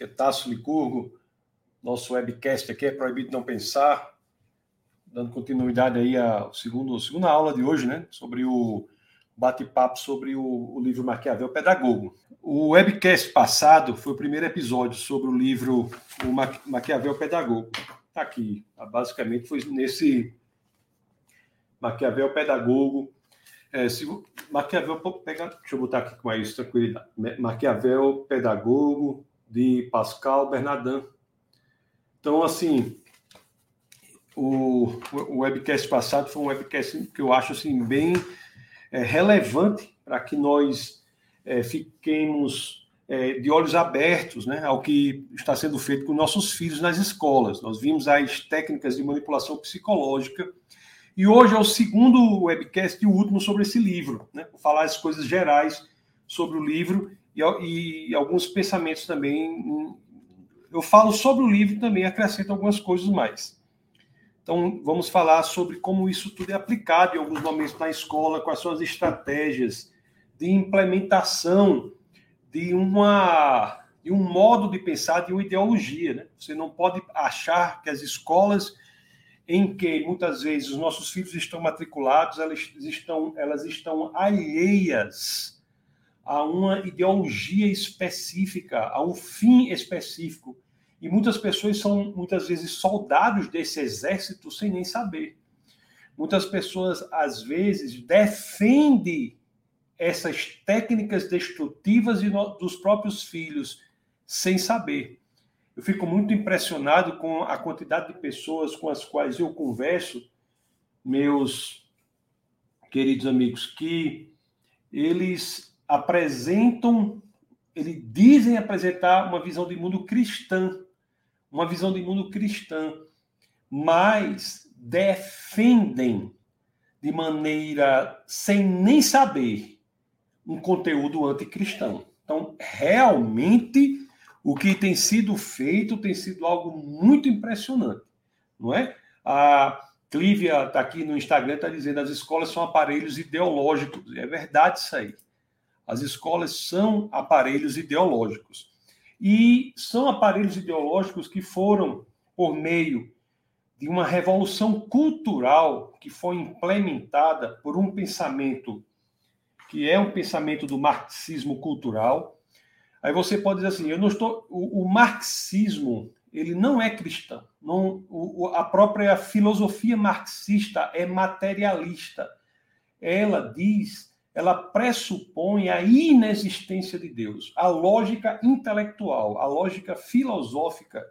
que é Tasso Licurgo. Nosso webcast aqui é Proibido Não Pensar, dando continuidade aí à segunda aula de hoje, né? Sobre o bate-papo sobre o, o, livro Maquiavel Pedagogo. O webcast passado foi o primeiro episódio sobre o livro o Ma Maquiavel Pedagogo. Está aqui. Basicamente foi nesse Maquiavel Pedagogo é, se, Maquiavel, pega, deixa eu botar aqui com mais tranquilidade. Maquiavel, pedagogo, de Pascal Bernardin. Então, assim, o, o webcast passado foi um webcast que eu acho assim, bem é, relevante para que nós é, fiquemos é, de olhos abertos né, ao que está sendo feito com nossos filhos nas escolas. Nós vimos as técnicas de manipulação psicológica e hoje é o segundo webcast e o último sobre esse livro, né? Vou falar as coisas gerais sobre o livro e, e, alguns pensamentos também. Eu falo sobre o livro também acrescento algumas coisas mais. Então, vamos falar sobre como isso tudo é aplicado em alguns momentos na escola, quais são as estratégias de implementação de uma de um modo de pensar, de uma ideologia. Né? Você não pode achar que as escolas em que muitas vezes os nossos filhos estão matriculados, elas estão, elas estão alheias a uma ideologia específica, a um fim específico. E muitas pessoas são, muitas vezes, soldados desse exército sem nem saber. Muitas pessoas, às vezes, defendem essas técnicas destrutivas dos próprios filhos sem saber. Eu fico muito impressionado com a quantidade de pessoas com as quais eu converso, meus queridos amigos, que eles apresentam, eles dizem apresentar uma visão de mundo cristã, uma visão de mundo cristã, mas defendem de maneira sem nem saber um conteúdo anticristão. Então, realmente o que tem sido feito tem sido algo muito impressionante, não é? A Clívia está aqui no Instagram, está dizendo as escolas são aparelhos ideológicos. É verdade isso aí. As escolas são aparelhos ideológicos. E são aparelhos ideológicos que foram, por meio de uma revolução cultural que foi implementada por um pensamento que é um pensamento do marxismo cultural, Aí você pode dizer assim, eu não estou. O, o marxismo ele não é cristão. Não, o, a própria filosofia marxista é materialista. Ela diz, ela pressupõe a inexistência de Deus. A lógica intelectual, a lógica filosófica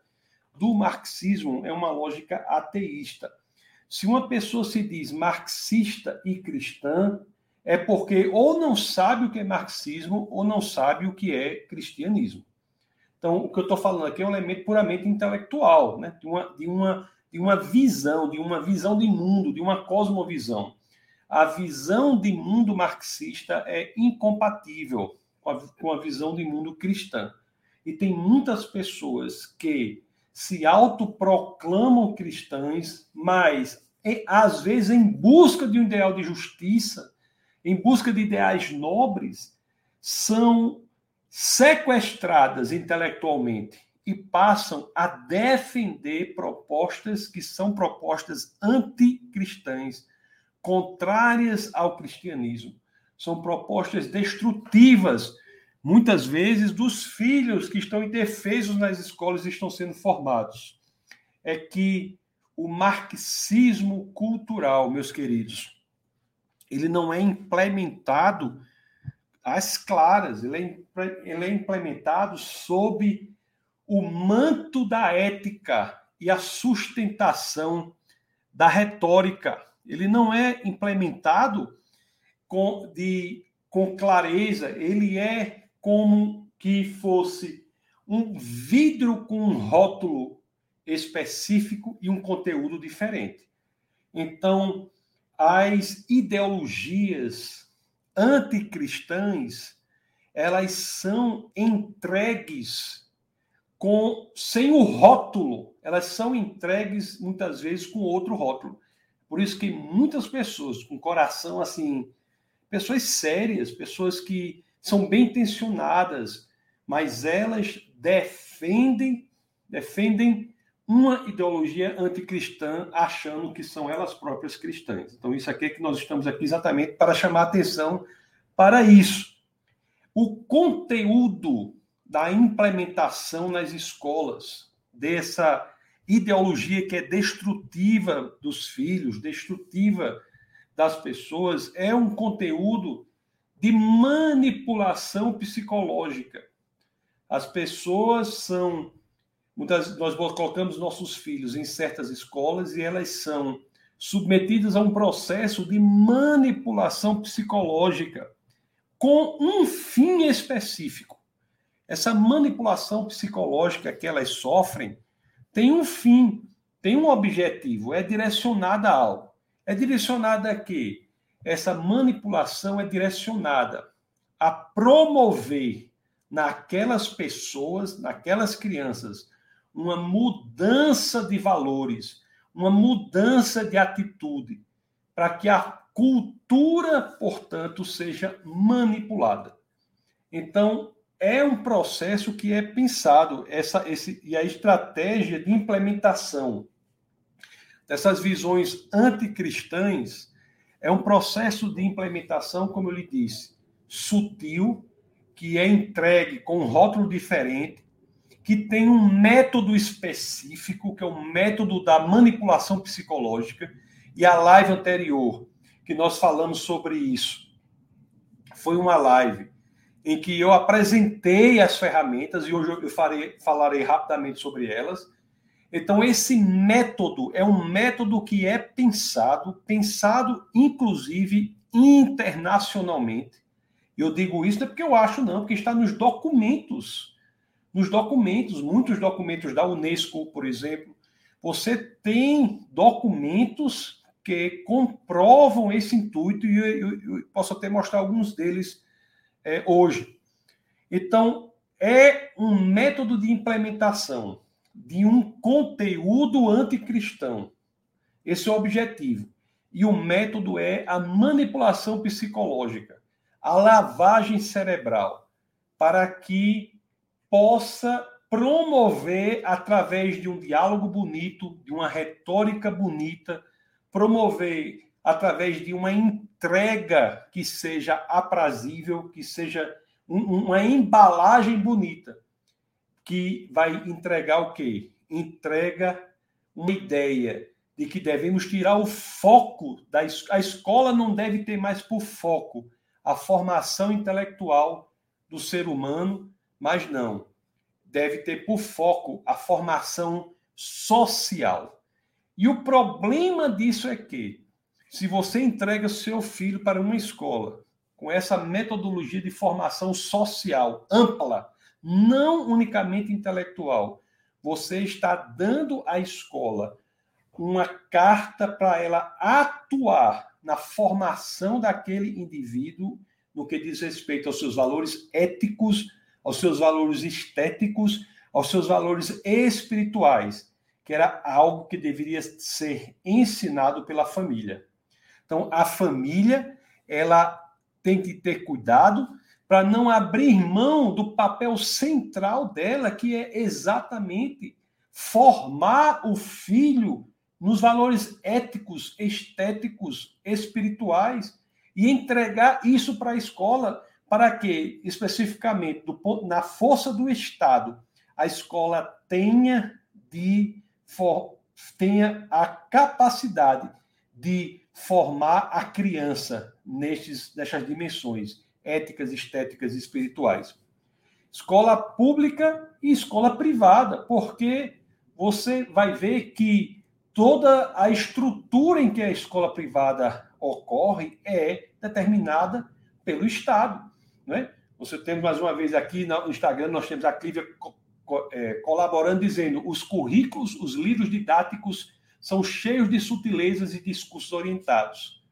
do marxismo é uma lógica ateísta. Se uma pessoa se diz marxista e cristã, é porque ou não sabe o que é marxismo ou não sabe o que é cristianismo. Então, o que eu estou falando aqui é um elemento puramente intelectual, né? de, uma, de, uma, de uma visão, de uma visão de mundo, de uma cosmovisão. A visão de mundo marxista é incompatível com a, com a visão de mundo cristã. E tem muitas pessoas que se autoproclamam cristãs, mas às vezes em busca de um ideal de justiça, em busca de ideais nobres, são sequestradas intelectualmente e passam a defender propostas que são propostas anticristãs, contrárias ao cristianismo. São propostas destrutivas, muitas vezes, dos filhos que estão indefesos nas escolas e estão sendo formados. É que o marxismo cultural, meus queridos, ele não é implementado às claras, ele é, é implementado sob o manto da ética e a sustentação da retórica. Ele não é implementado com, de, com clareza, ele é como que fosse um vidro com um rótulo específico e um conteúdo diferente. Então, as ideologias anticristãs elas são entregues com sem o rótulo, elas são entregues muitas vezes com outro rótulo. Por isso que muitas pessoas com coração assim, pessoas sérias, pessoas que são bem intencionadas, mas elas defendem, defendem uma ideologia anticristã, achando que são elas próprias cristãs. Então, isso aqui é que nós estamos aqui exatamente para chamar atenção para isso. O conteúdo da implementação nas escolas dessa ideologia que é destrutiva dos filhos, destrutiva das pessoas, é um conteúdo de manipulação psicológica. As pessoas são muitas nós colocamos nossos filhos em certas escolas e elas são submetidas a um processo de manipulação psicológica com um fim específico. Essa manipulação psicológica que elas sofrem tem um fim, tem um objetivo, é direcionada a algo. É direcionada a quê? Essa manipulação é direcionada a promover naquelas pessoas, naquelas crianças, uma mudança de valores, uma mudança de atitude, para que a cultura, portanto, seja manipulada. Então, é um processo que é pensado, essa, esse, e a estratégia de implementação dessas visões anticristãs é um processo de implementação, como eu lhe disse, sutil, que é entregue com um rótulo diferente, que tem um método específico, que é o método da manipulação psicológica, e a live anterior, que nós falamos sobre isso, foi uma live em que eu apresentei as ferramentas e hoje eu farei, falarei rapidamente sobre elas. Então, esse método é um método que é pensado, pensado inclusive internacionalmente. Eu digo isso não é porque eu acho, não, porque está nos documentos. Nos documentos, muitos documentos da Unesco, por exemplo, você tem documentos que comprovam esse intuito, e eu, eu, eu posso até mostrar alguns deles é, hoje. Então, é um método de implementação de um conteúdo anticristão. Esse é o objetivo. E o método é a manipulação psicológica, a lavagem cerebral, para que possa promover, através de um diálogo bonito, de uma retórica bonita, promover através de uma entrega que seja aprazível, que seja um, uma embalagem bonita, que vai entregar o quê? Entrega uma ideia de que devemos tirar o foco da a escola não deve ter mais por foco a formação intelectual do ser humano, mas não deve ter por foco a formação social. E o problema disso é que se você entrega seu filho para uma escola com essa metodologia de formação social ampla, não unicamente intelectual, você está dando à escola uma carta para ela atuar na formação daquele indivíduo no que diz respeito aos seus valores éticos, aos seus valores estéticos, aos seus valores espirituais, que era algo que deveria ser ensinado pela família. Então, a família, ela tem que ter cuidado para não abrir mão do papel central dela, que é exatamente formar o filho nos valores éticos, estéticos, espirituais e entregar isso para a escola. Para que, especificamente, do, na força do Estado, a escola tenha de for, tenha a capacidade de formar a criança nestes, nestas dimensões éticas, estéticas e espirituais. Escola pública e escola privada, porque você vai ver que toda a estrutura em que a escola privada ocorre é determinada pelo Estado. Né? Você tem, mais uma vez, aqui no Instagram, nós temos a Clívia é, colaborando, dizendo os currículos, os livros didáticos são cheios de sutilezas e discursos orientados.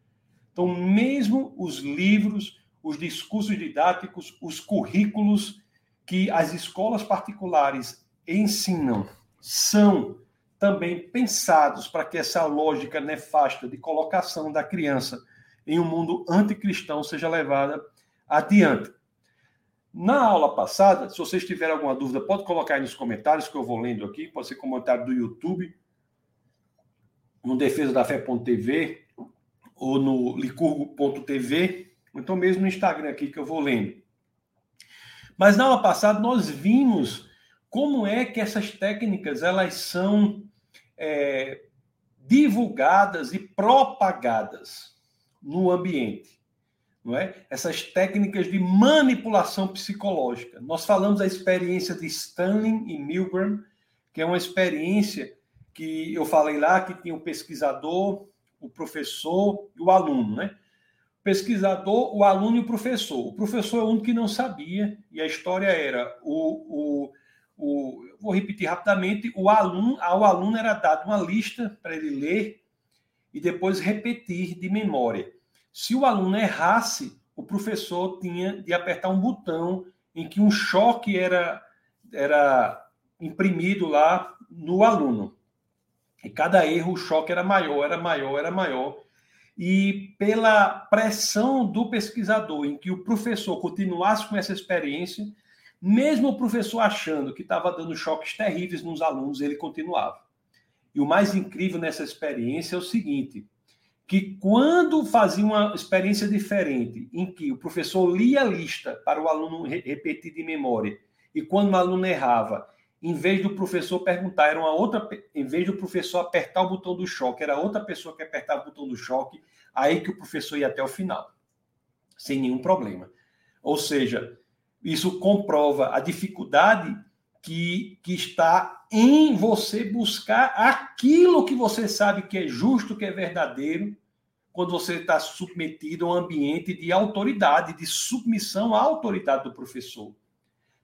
Então, mesmo os livros, os discursos didáticos, os currículos que as escolas particulares ensinam são também pensados para que essa lógica nefasta de colocação da criança em um mundo anticristão seja levada adiante. Na aula passada, se vocês tiverem alguma dúvida, pode colocar aí nos comentários que eu vou lendo aqui, pode ser comentário do YouTube, no defesa da fé.tv ou no licurgo.tv, ou então mesmo no Instagram aqui que eu vou lendo. Mas na aula passada nós vimos como é que essas técnicas elas são é, divulgadas e propagadas no ambiente. Não é? Essas técnicas de manipulação psicológica. Nós falamos da experiência de Stanley e Milgram, que é uma experiência que eu falei lá que tinha o pesquisador, o professor e o aluno, né? O pesquisador, o aluno e o professor. O professor é o único que não sabia, e a história era o, o o, vou repetir rapidamente, o aluno, ao aluno era dado uma lista para ele ler e depois repetir de memória. Se o aluno errasse, o professor tinha de apertar um botão em que um choque era, era imprimido lá no aluno. E cada erro, o choque era maior, era maior, era maior. E pela pressão do pesquisador, em que o professor continuasse com essa experiência, mesmo o professor achando que estava dando choques terríveis nos alunos, ele continuava. E o mais incrível nessa experiência é o seguinte: que quando fazia uma experiência diferente, em que o professor lia a lista para o aluno repetir de memória, e quando o aluno errava, em vez do professor perguntar, era uma outra, em vez do professor apertar o botão do choque, era outra pessoa que apertava o botão do choque, aí que o professor ia até o final, sem nenhum problema. Ou seja, isso comprova a dificuldade que, que está em você buscar aquilo que você sabe que é justo, que é verdadeiro, quando você está submetido a um ambiente de autoridade, de submissão à autoridade do professor.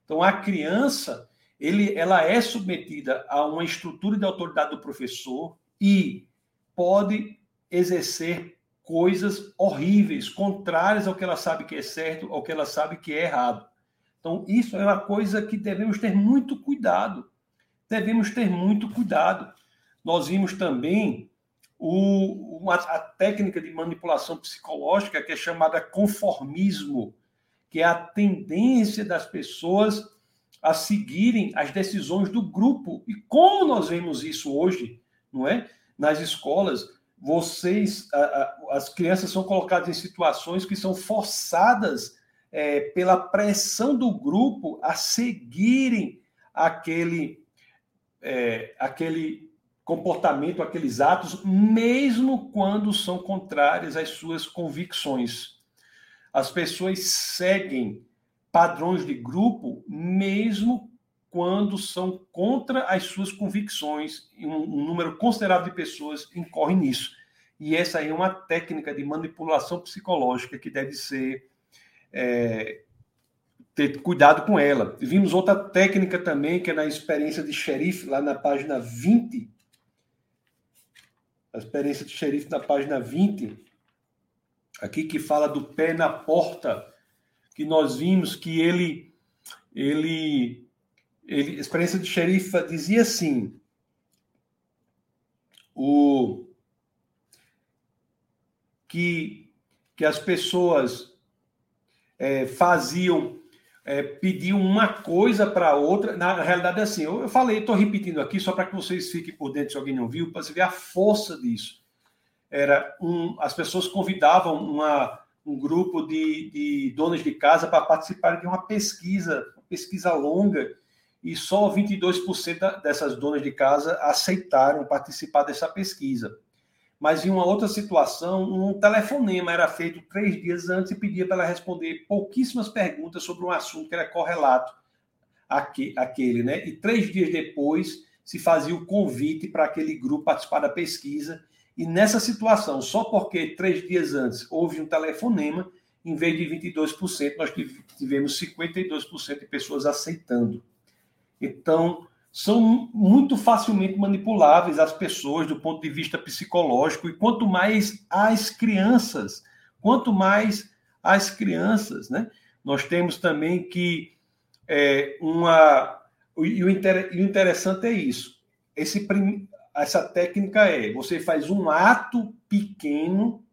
Então, a criança, ele, ela é submetida a uma estrutura de autoridade do professor e pode exercer coisas horríveis, contrárias ao que ela sabe que é certo, ao que ela sabe que é errado. Então, isso é uma coisa que devemos ter muito cuidado. Devemos ter muito cuidado. Nós vimos também o, uma, a técnica de manipulação psicológica que é chamada conformismo, que é a tendência das pessoas a seguirem as decisões do grupo. E como nós vemos isso hoje, não é? Nas escolas, vocês, a, a, as crianças são colocadas em situações que são forçadas é, pela pressão do grupo a seguirem aquele, é, aquele comportamento, aqueles atos, mesmo quando são contrários às suas convicções. As pessoas seguem padrões de grupo, mesmo quando são contra as suas convicções. Um, número considerável de pessoas incorre nisso. E essa aí é uma técnica de manipulação psicológica que deve ser é, ter cuidado com ela. Vimos outra técnica também, que é na experiência de xerife, lá na página 20. A experiência de xerife na página 20, aqui que fala do pé na porta, que nós vimos que ele, ele, ele experiência de xerife dizia assim, o, que, que as pessoas é, faziam, é, pediam uma coisa para outra. Na realidade, é assim, eu, eu falei, estou repetindo aqui só para que vocês fiquem por dentro, se alguém não viu, para você ver a força disso. Era um, as pessoas convidavam uma, um grupo de, de donas de casa para participar de uma pesquisa, uma pesquisa longa, e só 22% dessas donas de casa aceitaram participar dessa pesquisa mas em uma outra situação, um telefonema era feito três dias antes e pedia para ela responder pouquíssimas perguntas sobre um assunto que era correlato àquele, né? E três dias depois se fazia o convite para aquele grupo participar da pesquisa. E nessa situação, só porque três dias antes houve um telefonema, em vez de 22%, nós tivemos 52% de pessoas aceitando. Então, são muito facilmente manipuláveis as pessoas do ponto de vista psicológico e quanto mais as crianças, quanto mais as crianças, né? Nós temos também que é, uma e o, inter, e o interessante é isso. Esse essa técnica é você faz um ato pequeno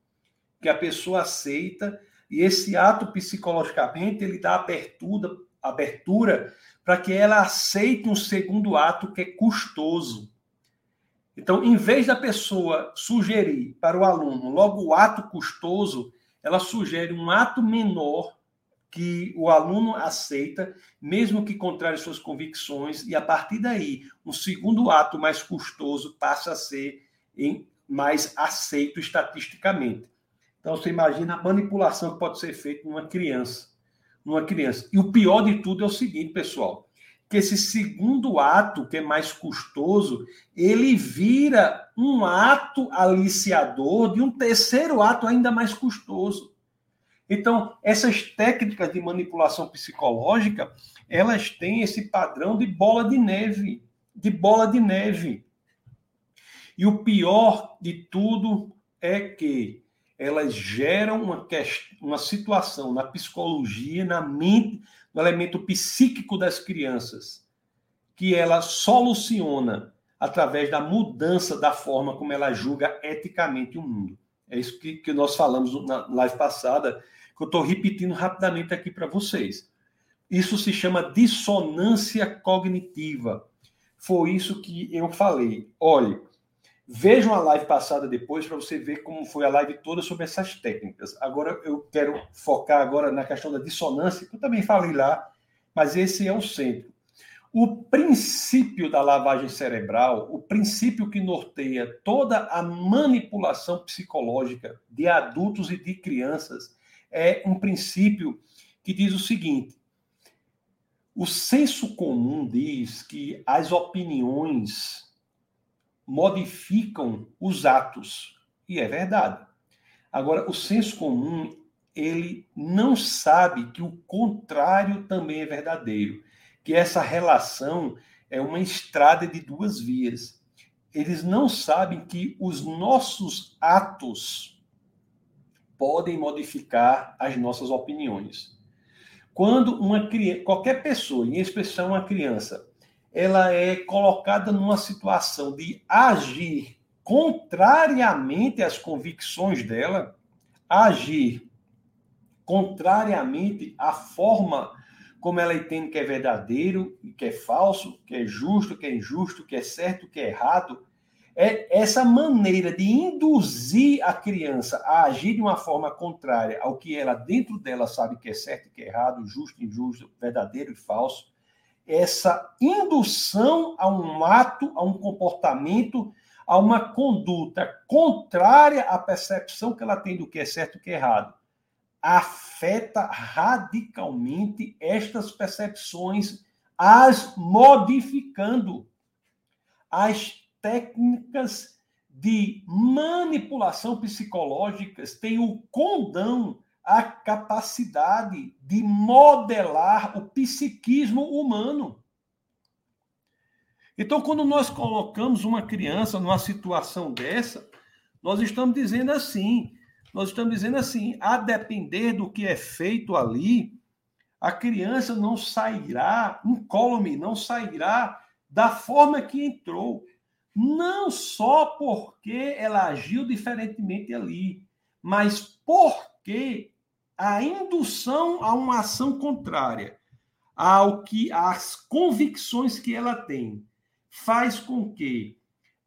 que a pessoa aceita e esse ato psicologicamente ele dá abertura abertura para que ela aceite um segundo ato que é custoso. Então, em vez da pessoa sugerir para o aluno logo o ato custoso, ela sugere um ato menor que o aluno aceita, mesmo que contrário às suas convicções, e a partir daí, um segundo ato mais custoso passa a ser em, mais aceito estatisticamente. Então, você imagina a manipulação que pode ser feita numa criança. Numa criança. E o pior de tudo é o seguinte, pessoal, que esse segundo ato, que é mais custoso, ele vira um ato aliciador de um terceiro ato ainda mais custoso. Então, essas técnicas de manipulação psicológica, elas têm esse padrão de bola de neve, de bola de neve. E o pior de tudo é que elas geram uma, uma situação na psicologia, na mente, no elemento psíquico das crianças, que ela soluciona através da mudança da forma como ela julga eticamente o mundo. É isso que, que nós falamos na live passada, que eu estou repetindo rapidamente aqui para vocês. Isso se chama dissonância cognitiva. Foi isso que eu falei. Olhe, Vejam a live passada depois para você ver como foi a live toda sobre essas técnicas. Agora eu quero focar agora na questão da dissonância, que eu também falei lá, mas esse é o centro. O princípio da lavagem cerebral, o princípio que norteia toda a manipulação psicológica de adultos e de crianças, é um princípio que diz o seguinte: o senso comum diz que as opiniões modificam os atos. E é verdade. Agora, o senso comum, ele não sabe que o contrário também é verdadeiro, que essa relação é uma estrada de duas vias. Eles não sabem que os nossos atos podem modificar as nossas opiniões. Quando uma criança, qualquer pessoa, em expressão uma criança, ela é colocada numa situação de agir contrariamente às convicções dela, agir contrariamente à forma como ela entende que é verdadeiro, que é falso, que é justo, que é injusto, que é certo, que é errado, é essa maneira de induzir a criança a agir de uma forma contrária ao que ela dentro dela sabe que é certo e que é errado, justo, injusto, verdadeiro e falso, essa indução a um ato, a um comportamento, a uma conduta contrária à percepção que ela tem do que é certo e que é errado, afeta radicalmente estas percepções, as modificando. As técnicas de manipulação psicológicas têm o condão a capacidade de modelar o psiquismo humano. Então, quando nós colocamos uma criança numa situação dessa, nós estamos dizendo assim, nós estamos dizendo assim, a depender do que é feito ali, a criança não sairá, incólume, não sairá da forma que entrou. Não só porque ela agiu diferentemente ali, mas porque a indução a uma ação contrária ao que as convicções que ela tem faz com que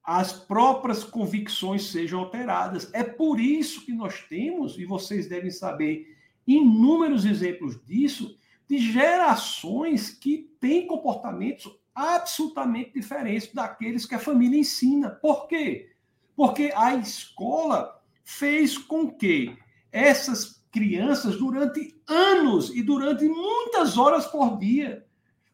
as próprias convicções sejam alteradas. É por isso que nós temos, e vocês devem saber, inúmeros exemplos disso, de gerações que têm comportamentos absolutamente diferentes daqueles que a família ensina. Por quê? Porque a escola fez com que essas crianças durante anos e durante muitas horas por dia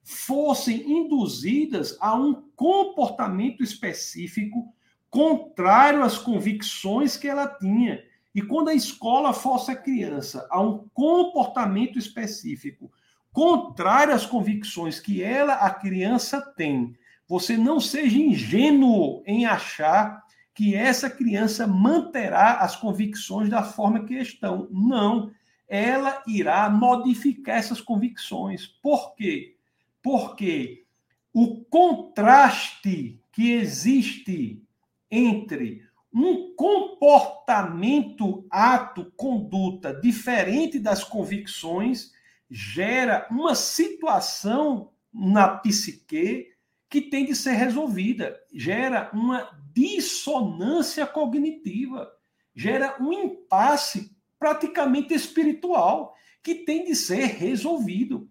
fossem induzidas a um comportamento específico contrário às convicções que ela tinha. E quando a escola força a criança a um comportamento específico contrário às convicções que ela, a criança, tem, você não seja ingênuo em achar que essa criança manterá as convicções da forma que estão. Não, ela irá modificar essas convicções. Por quê? Porque o contraste que existe entre um comportamento, ato, conduta diferente das convicções gera uma situação na psique que tem de ser resolvida, gera uma dissonância cognitiva, gera um impasse praticamente espiritual que tem de ser resolvido.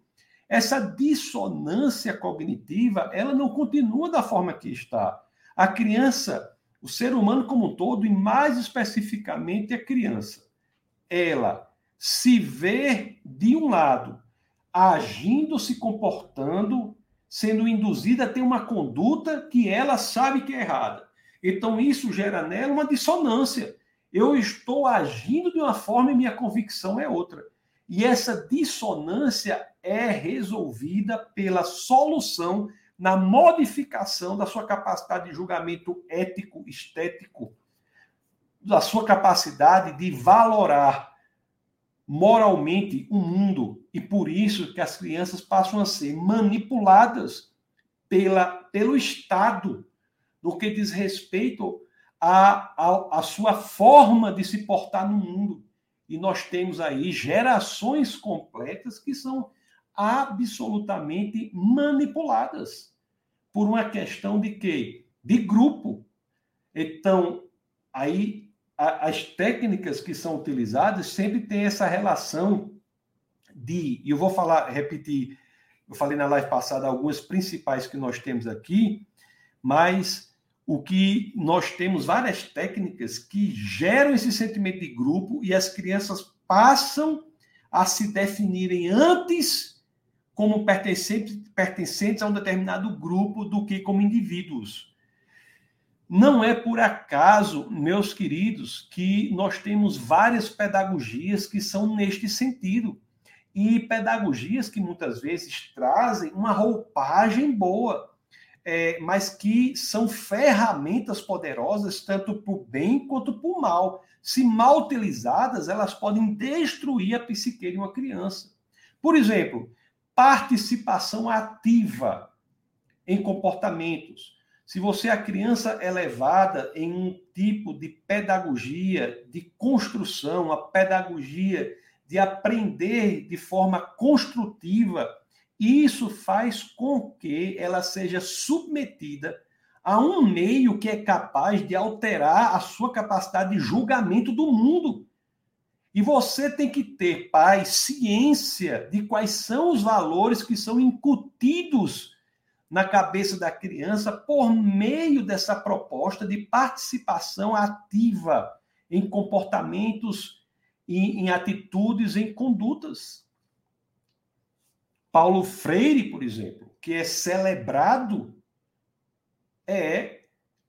Essa dissonância cognitiva, ela não continua da forma que está. A criança, o ser humano como um todo, e mais especificamente a criança, ela se vê de um lado agindo, se comportando, sendo induzida a ter uma conduta que ela sabe que é errada. Então isso gera nela uma dissonância. Eu estou agindo de uma forma e minha convicção é outra. E essa dissonância é resolvida pela solução na modificação da sua capacidade de julgamento ético, estético, da sua capacidade de valorar moralmente o mundo. E por isso que as crianças passam a ser manipuladas pela, pelo Estado no que diz respeito à, sua forma de se portar no mundo. E nós temos aí gerações completas que são absolutamente manipuladas por uma questão de quê? De grupo. Então, aí as técnicas que são utilizadas sempre têm essa relação de, e eu vou falar, repetir, eu falei na live passada algumas principais que nós temos aqui, mas o que nós temos várias técnicas que geram esse sentimento de grupo e as crianças passam a se definirem antes como pertencentes, pertencentes a um determinado grupo do que como indivíduos. Não é por acaso, meus queridos, que nós temos várias pedagogias que são neste sentido. E pedagogias que muitas vezes trazem uma roupagem boa é, mas que são ferramentas poderosas tanto para o bem quanto para o mal. Se mal utilizadas, elas podem destruir a psique de uma criança. Por exemplo, participação ativa em comportamentos. Se você, a criança, é levada em um tipo de pedagogia de construção, a pedagogia de aprender de forma construtiva, isso faz com que ela seja submetida a um meio que é capaz de alterar a sua capacidade de julgamento do mundo. E você tem que ter, pai, ciência de quais são os valores que são incutidos na cabeça da criança por meio dessa proposta de participação ativa em comportamentos, em, em atitudes, em condutas. Paulo Freire, por exemplo, que é celebrado, é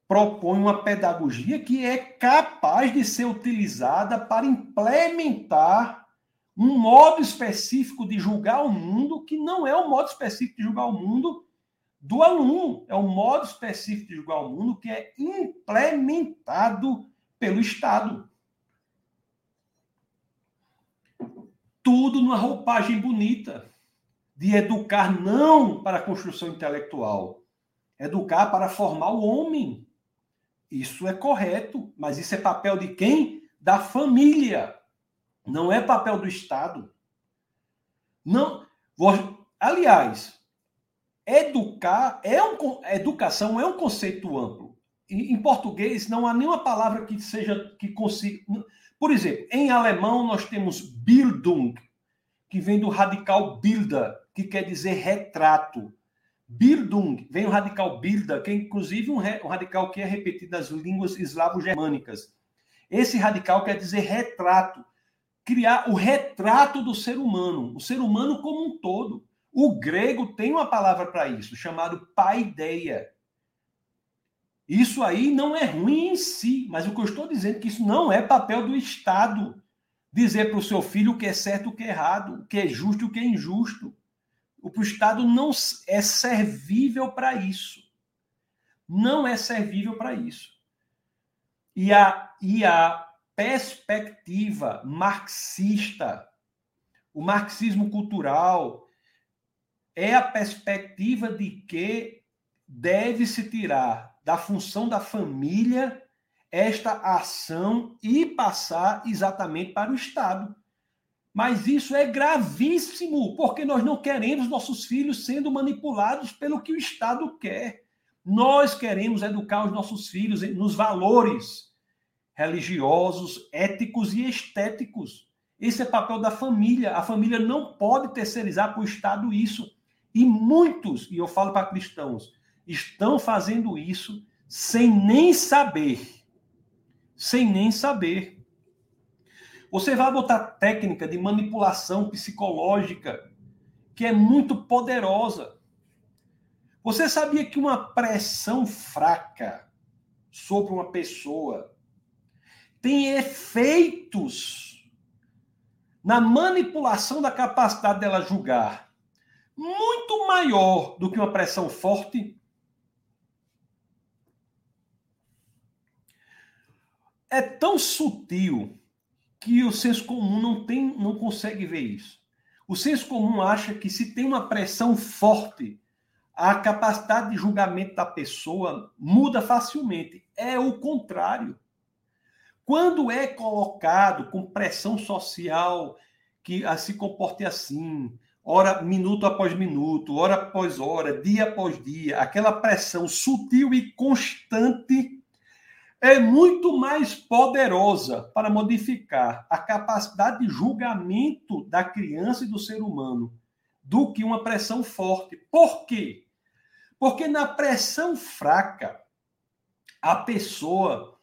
propõe uma pedagogia que é capaz de ser utilizada para implementar um modo específico de julgar o mundo, que não é o modo específico de julgar o mundo do aluno, é um modo específico de julgar o mundo que é implementado pelo Estado. Tudo numa roupagem bonita de educar não para a construção intelectual, educar para formar o homem. Isso é correto, mas isso é papel de quem? Da família. Não é papel do Estado. Não, aliás, educar é um educação é um conceito amplo. Em, português não há nenhuma palavra que seja que consiga. Por exemplo, em alemão nós temos Bildung, que vem do radical Bilder, que quer dizer retrato. Bildung, vem o radical Bilder, que é inclusive um, re, um radical que é repetido nas línguas eslavo-germânicas. Esse radical quer dizer retrato, criar o retrato do ser humano, o ser humano como um todo. O grego tem uma palavra para isso, chamado paideia. Isso aí não é ruim em si, mas o que eu estou dizendo é que isso não é papel do Estado dizer para o seu filho o que é certo o que é errado, o que é justo o que é injusto. O Estado não é servível para isso. Não é servível para isso. E a, e a perspectiva marxista, o marxismo cultural, é a perspectiva de que deve se tirar da função da família esta ação e passar exatamente para o Estado. Mas isso é gravíssimo, porque nós não queremos nossos filhos sendo manipulados pelo que o Estado quer. Nós queremos educar os nossos filhos nos valores religiosos, éticos e estéticos. Esse é papel da família. A família não pode terceirizar para o Estado isso. E muitos, e eu falo para cristãos, estão fazendo isso sem nem saber. Sem nem saber. Você vai botar técnica de manipulação psicológica que é muito poderosa. Você sabia que uma pressão fraca sobre uma pessoa tem efeitos na manipulação da capacidade dela julgar muito maior do que uma pressão forte? É tão sutil que o senso comum não tem, não consegue ver isso. O senso comum acha que se tem uma pressão forte, a capacidade de julgamento da pessoa muda facilmente. É o contrário. Quando é colocado com pressão social que se comporte assim, hora, minuto após minuto, hora após hora, dia após dia, aquela pressão sutil e constante é muito mais poderosa para modificar a capacidade de julgamento da criança e do ser humano do que uma pressão forte. Por quê? Porque na pressão fraca, a pessoa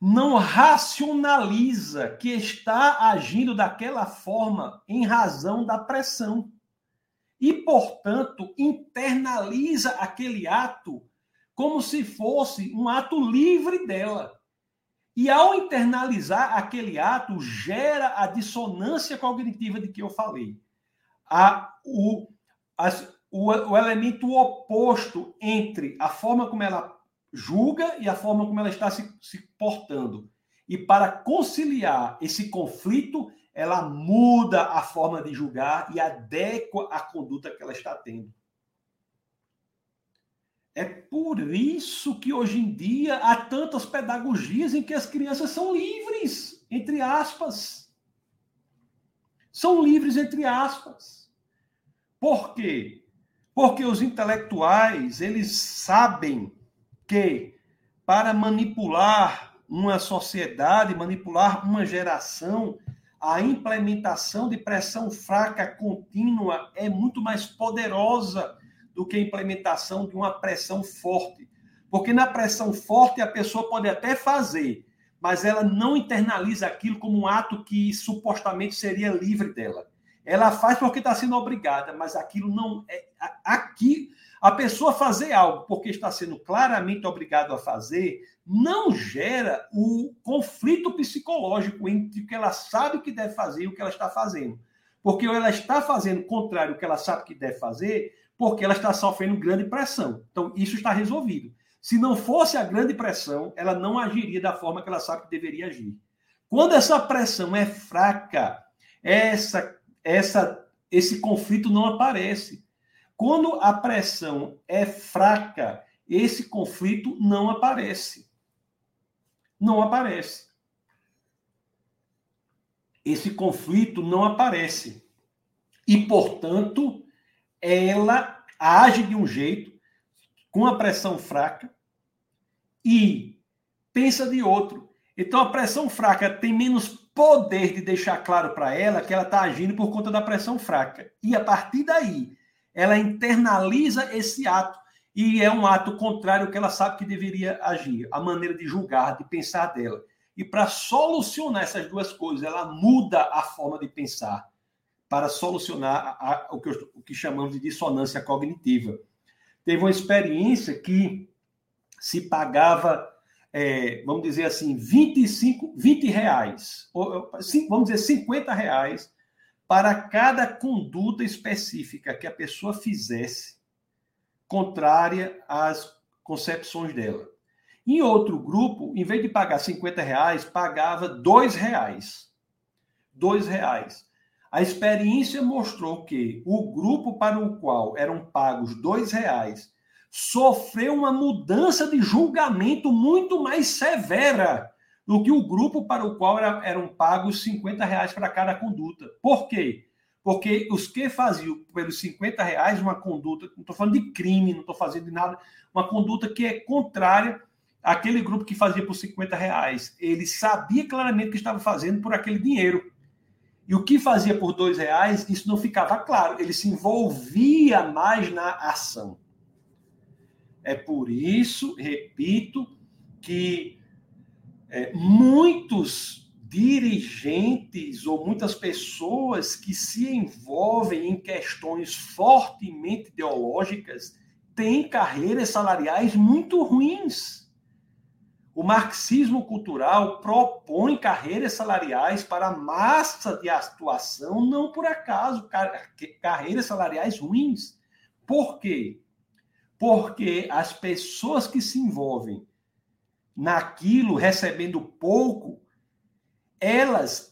não racionaliza que está agindo daquela forma em razão da pressão. E, portanto, internaliza aquele ato como se fosse um ato livre dela. E ao internalizar aquele ato, gera a dissonância cognitiva de que eu falei. A, o, as, o, o elemento oposto entre a forma como ela julga e a forma como ela está se, se portando. E para conciliar esse conflito, ela muda a forma de julgar e adequa a conduta que ela está tendo. É por isso que hoje em dia há tantas pedagogias em que as crianças são livres, entre aspas. São livres, entre aspas. Por quê? Porque os intelectuais, eles sabem que para manipular uma sociedade, manipular uma geração, a implementação de pressão fraca contínua é muito mais poderosa do que a implementação de uma pressão forte. Porque na pressão forte a pessoa pode até fazer, mas ela não internaliza aquilo como um ato que supostamente seria livre dela. Ela faz porque está sendo obrigada, mas aquilo não é. Aqui, a pessoa fazer algo porque está sendo claramente obrigado a fazer, não gera o conflito psicológico entre o que ela sabe que deve fazer e o que ela está fazendo. Porque ela está fazendo o contrário do que ela sabe que deve fazer, porque ela está sofrendo grande pressão. Então, isso está resolvido. Se não fosse a grande pressão, ela não agiria da forma que ela sabe que deveria agir. Quando essa pressão é fraca, essa, essa, esse conflito não aparece. Quando a pressão é fraca, esse conflito não aparece. Não aparece. Esse conflito não aparece. E, portanto, ela age de um jeito, com a pressão fraca, e pensa de outro. Então a pressão fraca tem menos poder de deixar claro para ela que ela está agindo por conta da pressão fraca. E a partir daí, ela internaliza esse ato e é um ato contrário ao que ela sabe que deveria agir, a maneira de julgar, de pensar dela. E para solucionar essas duas coisas, ela muda a forma de pensar para solucionar a, a, o, que, o que chamamos de dissonância cognitiva. Teve uma experiência que se pagava, é, vamos dizer assim, 25, 20 reais, ou, vamos dizer 50 reais, para cada conduta específica que a pessoa fizesse contrária às concepções dela. Em outro grupo, em vez de pagar 50 reais, pagava dois reais. Dois reais. A experiência mostrou que o grupo para o qual eram pagos dois reais sofreu uma mudança de julgamento muito mais severa do que o grupo para o qual era, eram pagos 50 reais para cada conduta. Por quê? Porque os que faziam pelos 50 reais uma conduta, não estou falando de crime, não estou fazendo de nada, uma conduta que é contrária àquele grupo que fazia por 50 reais. Ele sabia claramente que estava fazendo por aquele dinheiro. E o que fazia por dois reais, isso não ficava claro. Ele se envolvia mais na ação. É por isso, repito, que é, muitos dirigentes ou muitas pessoas que se envolvem em questões fortemente ideológicas têm carreiras salariais muito ruins. O marxismo cultural propõe carreiras salariais para massa de atuação, não por acaso, carreiras salariais ruins. Por quê? Porque as pessoas que se envolvem naquilo, recebendo pouco, elas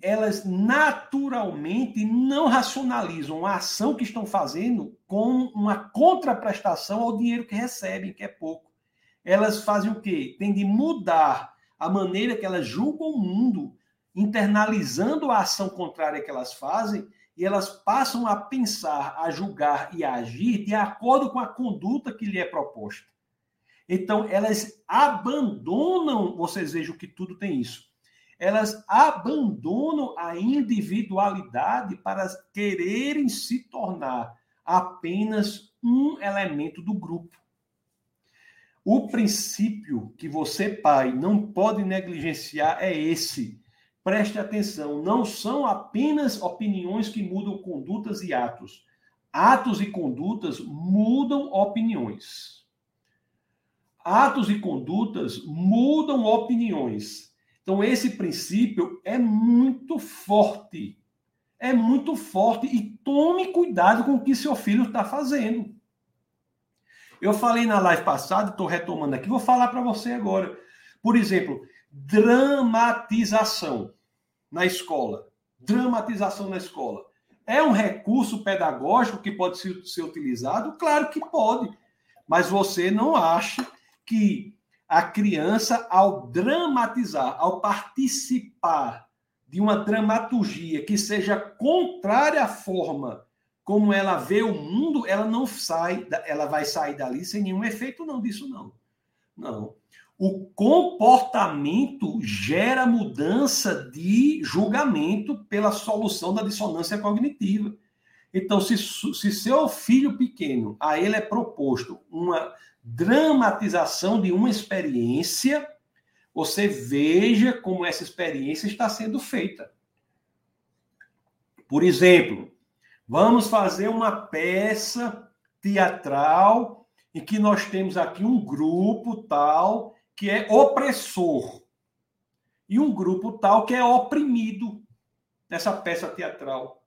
elas naturalmente não racionalizam a ação que estão fazendo com uma contraprestação ao dinheiro que recebem, que é pouco. Elas fazem o quê? Tem de mudar a maneira que elas julgam o mundo, internalizando a ação contrária que elas fazem, e elas passam a pensar, a julgar e a agir de acordo com a conduta que lhe é proposta. Então, elas abandonam, vocês vejam que tudo tem isso. Elas abandonam a individualidade para quererem se tornar apenas um elemento do grupo. O princípio que você, pai, não pode negligenciar é esse. Preste atenção, não são apenas opiniões que mudam condutas e atos. Atos e condutas mudam opiniões atos e condutas mudam opiniões. Então, esse princípio é muito forte. É muito forte. E tome cuidado com o que seu filho está fazendo. Eu falei na live passada, estou retomando aqui, vou falar para você agora. Por exemplo, dramatização na escola. Dramatização na escola. É um recurso pedagógico que pode ser, ser utilizado? Claro que pode. Mas você não acha que a criança, ao dramatizar, ao participar de uma dramaturgia que seja contrária à forma como ela vê o mundo, ela não sai, ela vai sair dali sem nenhum efeito não disso não. Não. O comportamento gera mudança de julgamento pela solução da dissonância cognitiva. Então, se, se seu filho pequeno, a ele é proposto uma dramatização de uma experiência, você veja como essa experiência está sendo feita. Por exemplo, vamos fazer uma peça teatral em que nós temos aqui um grupo tal que é opressor e um grupo tal que é oprimido nessa peça teatral.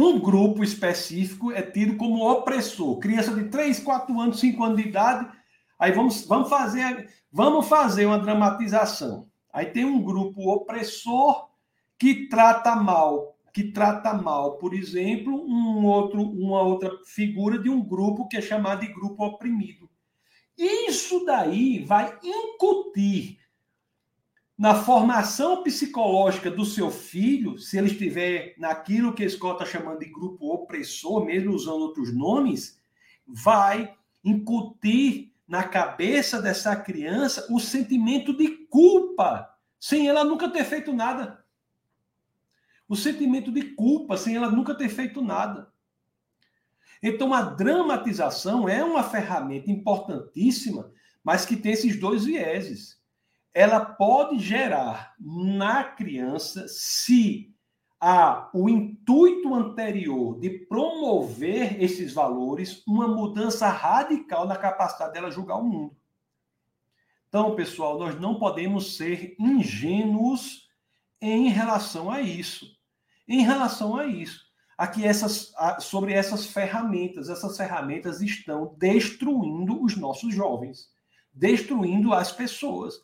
Um grupo específico é tido como opressor. Criança de 3, 4 anos, 5 anos de idade. Aí vamos, vamos, fazer, vamos fazer uma dramatização. Aí tem um grupo opressor que trata mal, que trata mal, por exemplo, um outro, uma outra figura de um grupo que é chamado de grupo oprimido. Isso daí vai incutir na formação psicológica do seu filho, se ele estiver naquilo que escola está chamando de grupo opressor, mesmo usando outros nomes, vai incutir na cabeça dessa criança o sentimento de culpa, sem ela nunca ter feito nada. O sentimento de culpa, sem ela nunca ter feito nada. Então, a dramatização é uma ferramenta importantíssima, mas que tem esses dois vieses ela pode gerar na criança se há o intuito anterior de promover esses valores, uma mudança radical na capacidade dela julgar o mundo. Então, pessoal, nós não podemos ser ingênuos em relação a isso. Em relação a isso, aqui essas sobre essas ferramentas, essas ferramentas estão destruindo os nossos jovens, destruindo as pessoas.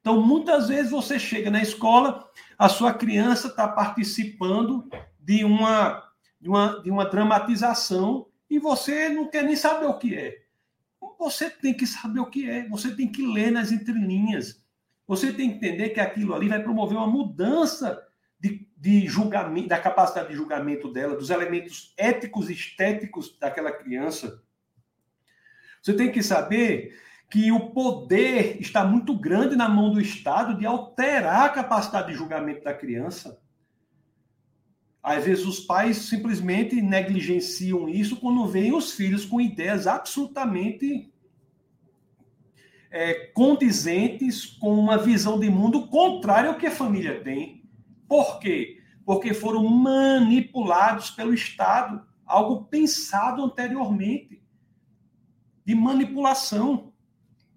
Então, muitas vezes você chega na escola, a sua criança está participando de uma, de, uma, de uma dramatização e você não quer nem saber o que é. Você tem que saber o que é, você tem que ler nas entrelinhas. Você tem que entender que aquilo ali vai promover uma mudança de, de julgamento, da capacidade de julgamento dela, dos elementos éticos e estéticos daquela criança. Você tem que saber que o poder está muito grande na mão do Estado de alterar a capacidade de julgamento da criança. Às vezes os pais simplesmente negligenciam isso quando veem os filhos com ideias absolutamente é, condizentes com uma visão de mundo contrária ao que a família tem. Por quê? Porque foram manipulados pelo Estado, algo pensado anteriormente, de manipulação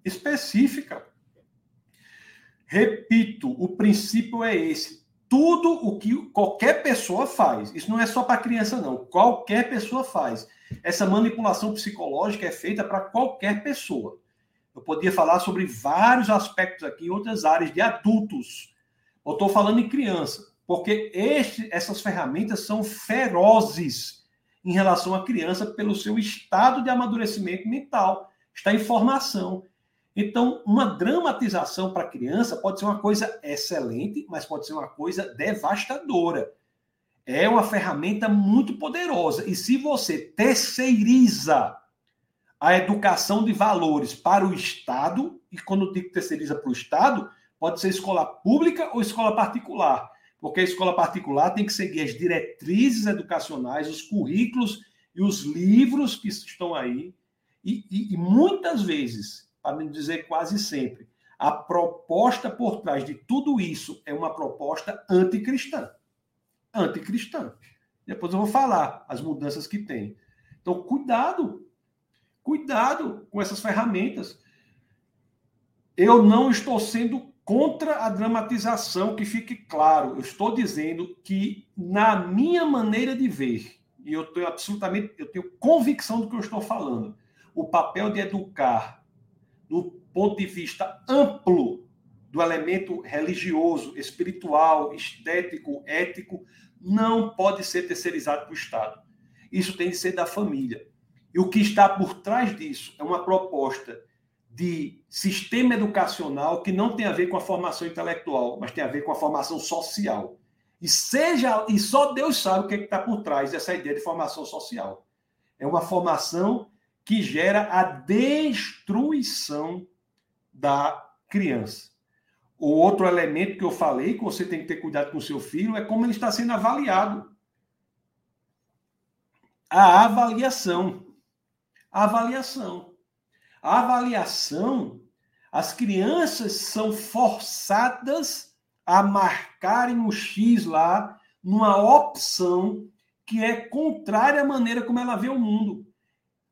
específica. Repito, o princípio é esse. Tudo o que qualquer pessoa faz, isso não é só para criança, não, qualquer pessoa faz. Essa manipulação psicológica é feita para qualquer pessoa. Eu podia falar sobre vários aspectos aqui, outras áreas de adultos. Eu estou falando em criança, porque este, essas ferramentas são ferozes em relação à criança pelo seu estado de amadurecimento mental, está em formação. Então, uma dramatização para a criança pode ser uma coisa excelente, mas pode ser uma coisa devastadora. É uma ferramenta muito poderosa. E se você terceiriza a educação de valores para o Estado, e quando digo terceiriza para o Estado, pode ser escola pública ou escola particular, porque a escola particular tem que seguir as diretrizes educacionais, os currículos e os livros que estão aí, e, e, e muitas vezes, para não dizer quase sempre, a proposta por trás de tudo isso é uma proposta anticristã. Anticristã. Depois eu vou falar as mudanças que tem. Então, cuidado Cuidado com essas ferramentas. Eu não estou sendo contra a dramatização, que fique claro. Eu estou dizendo que, na minha maneira de ver, e eu tenho absolutamente, eu tenho convicção do que eu estou falando, o papel de educar do ponto de vista amplo do elemento religioso, espiritual, estético, ético, não pode ser terceirizado para o Estado. Isso tem de ser da família. E o que está por trás disso é uma proposta de sistema educacional que não tem a ver com a formação intelectual, mas tem a ver com a formação social. E seja e só Deus sabe o que é está por trás dessa ideia de formação social. É uma formação que gera a destruição da criança. O outro elemento que eu falei, que você tem que ter cuidado com o seu filho, é como ele está sendo avaliado. A avaliação a avaliação. A avaliação, as crianças são forçadas a marcarem o X lá numa opção que é contrária à maneira como ela vê o mundo.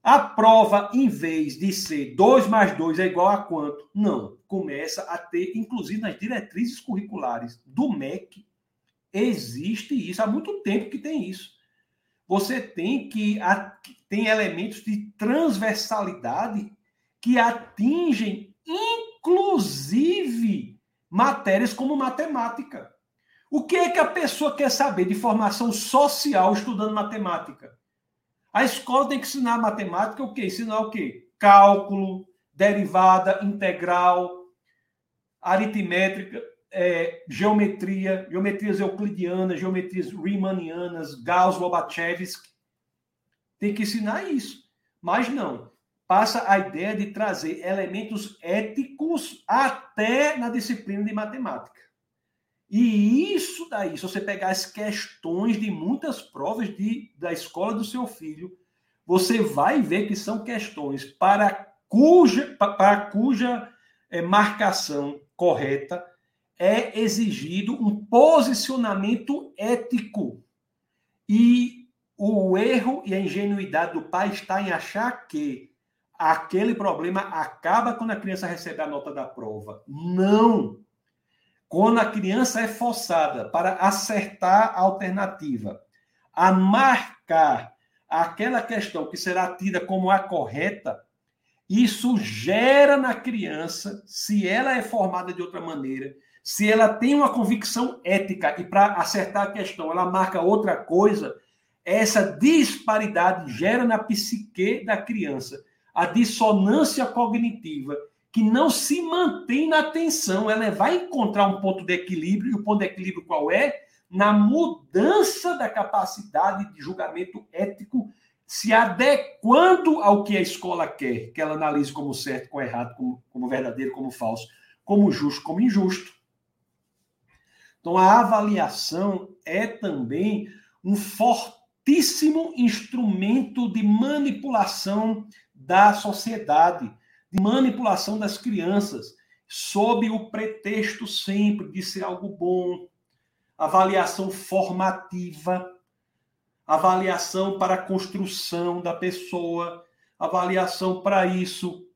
A prova, em vez de ser 2 mais 2 é igual a quanto? Não. Começa a ter, inclusive nas diretrizes curriculares do MEC, existe isso. Há muito tempo que tem isso você tem que tem elementos de transversalidade que atingem inclusive matérias como matemática. O que é que a pessoa quer saber de formação social estudando matemática? A escola tem que ensinar matemática o quê? Ensinar o quê? Cálculo, derivada, integral, aritmética é, geometria, geometrias euclidianas, geometrias riemannianas, Gauss-Lobachevsky. Tem que ensinar isso. Mas não. Passa a ideia de trazer elementos éticos até na disciplina de matemática. E isso daí, se você pegar as questões de muitas provas de, da escola do seu filho, você vai ver que são questões para cuja, para cuja é, marcação correta é exigido um posicionamento ético. E o erro e a ingenuidade do pai está em achar que aquele problema acaba quando a criança recebe a nota da prova. Não! Quando a criança é forçada para acertar a alternativa, a marcar aquela questão que será tida como a correta, isso gera na criança, se ela é formada de outra maneira, se ela tem uma convicção ética e para acertar a questão ela marca outra coisa, essa disparidade gera na psique da criança a dissonância cognitiva que não se mantém na tensão. Ela vai encontrar um ponto de equilíbrio, e o ponto de equilíbrio qual é? Na mudança da capacidade de julgamento ético, se adequando ao que a escola quer, que ela analise como certo, como errado, como, como verdadeiro, como falso, como justo, como injusto. Então, a avaliação é também um fortíssimo instrumento de manipulação da sociedade de manipulação das crianças, sob o pretexto sempre de ser algo bom, avaliação formativa, avaliação para a construção da pessoa, avaliação para isso.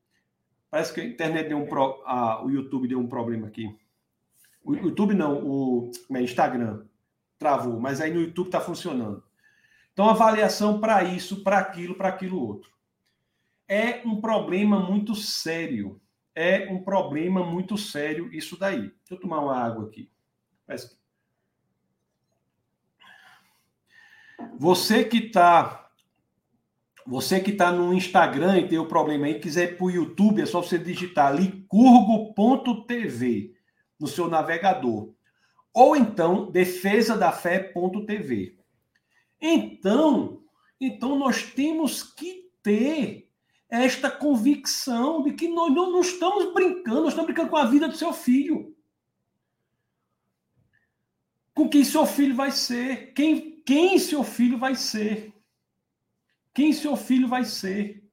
Parece que a internet deu um pro... ah, o YouTube deu um problema aqui. O YouTube não, o é, Instagram travou, mas aí no YouTube está funcionando. Então, avaliação para isso, para aquilo, para aquilo outro é um problema muito sério. É um problema muito sério isso daí. Deixa eu tomar uma água aqui. Você que está você que está no Instagram e tem o problema aí, quiser ir para o YouTube, é só você digitar licurgo.tv no seu navegador. Ou então, defesadafé.tv. Então, então nós temos que ter esta convicção de que nós não, não estamos brincando, nós estamos brincando com a vida do seu filho. Com quem seu filho vai ser, quem, quem seu filho vai ser. Quem seu filho vai ser.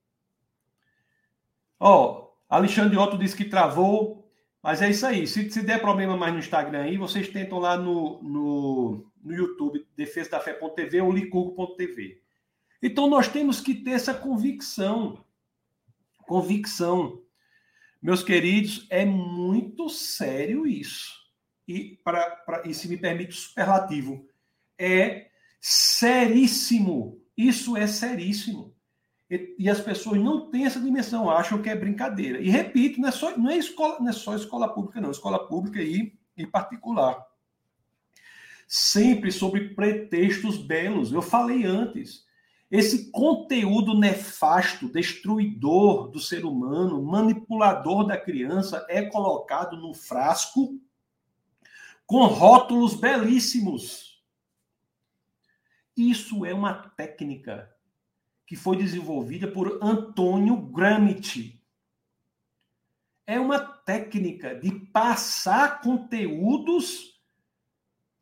Ó, Alexandre Otto disse que travou, mas é isso aí. Se, se der problema mais no Instagram aí, vocês tentam lá no, no, no YouTube, defesa da fé.tv ou licurgo.tv. Então nós temos que ter essa convicção convicção. Meus queridos, é muito sério isso. E, para, para, e se me permite o superlativo, é seríssimo. Isso é seríssimo. E, e, as pessoas não têm essa dimensão, acham que é brincadeira. E repito, não é só, não é escola, não é só escola pública, não, escola pública e, e particular. Sempre sobre pretextos belos. Eu falei antes. Esse conteúdo nefasto, destruidor do ser humano, manipulador da criança, é colocado no frasco com rótulos belíssimos. Isso é uma técnica que foi desenvolvida por Antônio Gramsci. É uma técnica de passar conteúdos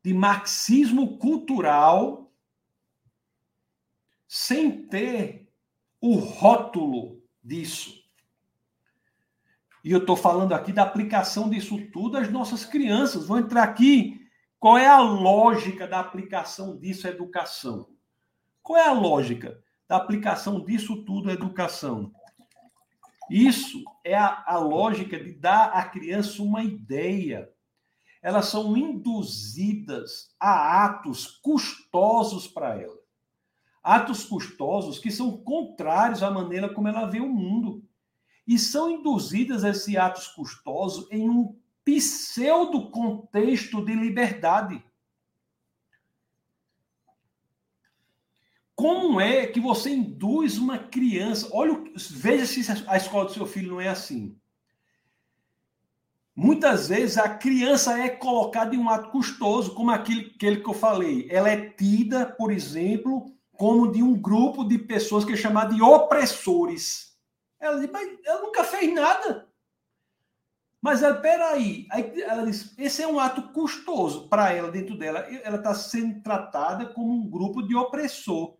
de marxismo cultural sem ter o rótulo disso. E eu estou falando aqui da aplicação disso tudo às nossas crianças. Vou entrar aqui. Qual é a lógica da aplicação disso à educação? Qual é a lógica da aplicação disso tudo à educação? Isso é a, a lógica de dar à criança uma ideia. Elas são induzidas a atos custosos para ela atos custosos que são contrários à maneira como ela vê o mundo. E são induzidas a esses atos custosos em um pseudo contexto de liberdade. Como é que você induz uma criança? Olha, veja se a escola do seu filho não é assim. Muitas vezes a criança é colocada em um ato custoso, como aquele, aquele que eu falei. Ela é tida, por exemplo, como de um grupo de pessoas que é chamado de opressores. Ela diz, mas ela nunca fez nada. Mas ela, peraí, aí ela diz, esse é um ato custoso para ela, dentro dela. Ela está sendo tratada como um grupo de opressor.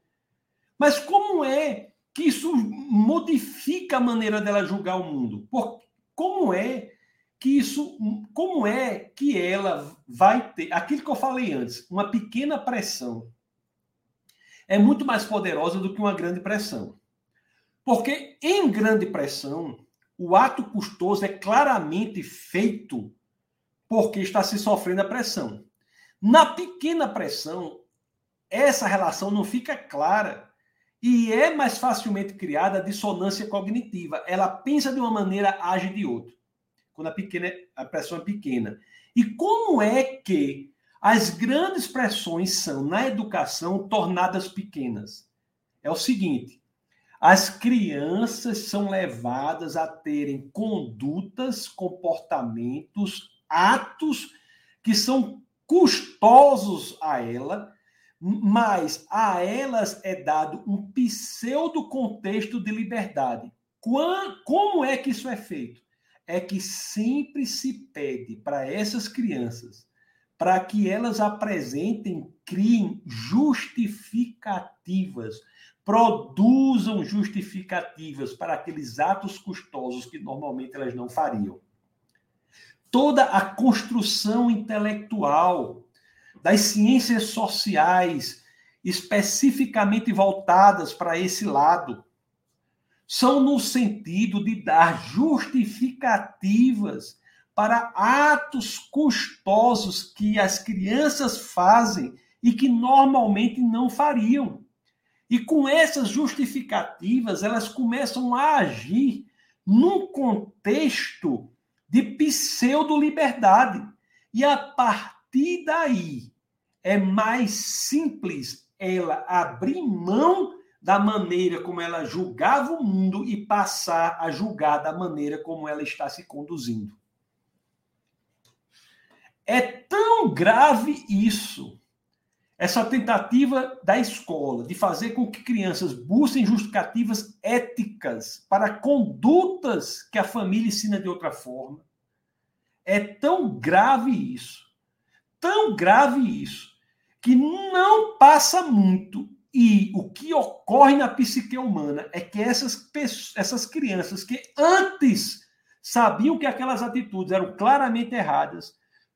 Mas como é que isso modifica a maneira dela julgar o mundo? Por, como é que isso, como é que ela vai ter, aquilo que eu falei antes, uma pequena pressão é muito mais poderosa do que uma grande pressão. Porque em grande pressão, o ato custoso é claramente feito porque está se sofrendo a pressão. Na pequena pressão, essa relação não fica clara e é mais facilmente criada a dissonância cognitiva. Ela pensa de uma maneira, age de outra. Quando a, pequena, a pressão é pequena. E como é que as grandes pressões são, na educação, tornadas pequenas. É o seguinte: as crianças são levadas a terem condutas, comportamentos, atos que são custosos a ela, mas a elas é dado um pseudo contexto de liberdade. Como é que isso é feito? É que sempre se pede para essas crianças para que elas apresentem, criem justificativas produzam justificativas para aqueles atos custosos que normalmente elas não fariam. Toda a construção intelectual das ciências sociais, especificamente voltadas para esse lado, são no sentido de dar justificativas para atos custosos que as crianças fazem e que normalmente não fariam. E com essas justificativas, elas começam a agir num contexto de pseudo-liberdade. E a partir daí, é mais simples ela abrir mão da maneira como ela julgava o mundo e passar a julgar da maneira como ela está se conduzindo. É tão grave isso essa tentativa da escola de fazer com que crianças busquem justificativas éticas para condutas que a família ensina de outra forma. É tão grave isso, tão grave isso, que não passa muito. E o que ocorre na psique humana é que essas, pessoas, essas crianças que antes sabiam que aquelas atitudes eram claramente erradas,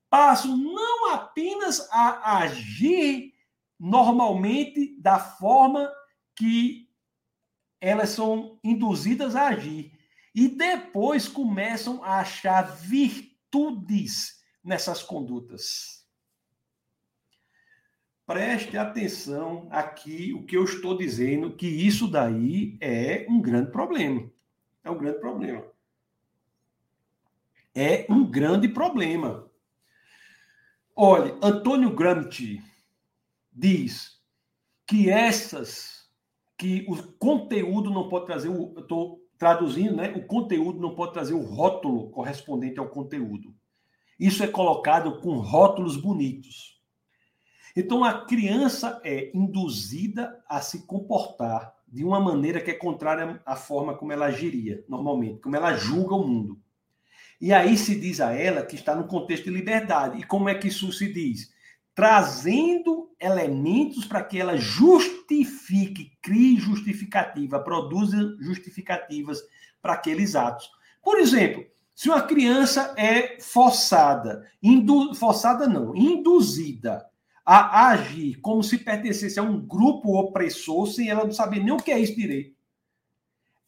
passam não apenas a agir normalmente da forma que elas são induzidas a agir. E depois começam a achar virtudes nessas condutas. Preste atenção aqui o que eu estou dizendo, que isso daí é um grande problema. É um grande problema. É um grande problema. Olha, Antônio Gramsci, diz que essas, que o conteúdo não pode trazer, o, eu estou traduzindo, né? O conteúdo não pode trazer o rótulo correspondente ao conteúdo. Isso é colocado com rótulos bonitos. Então a criança é induzida a se comportar de uma maneira que é contrária à forma como ela agiria normalmente, como ela julga o mundo. E aí se diz a ela que está no contexto de liberdade. E como é que isso se diz? trazendo elementos para que ela justifique, crie justificativa, produza justificativas para aqueles atos. Por exemplo, se uma criança é forçada, indu, forçada não, induzida a agir como se pertencesse a um grupo opressor, sem ela não saber nem o que é isso direito,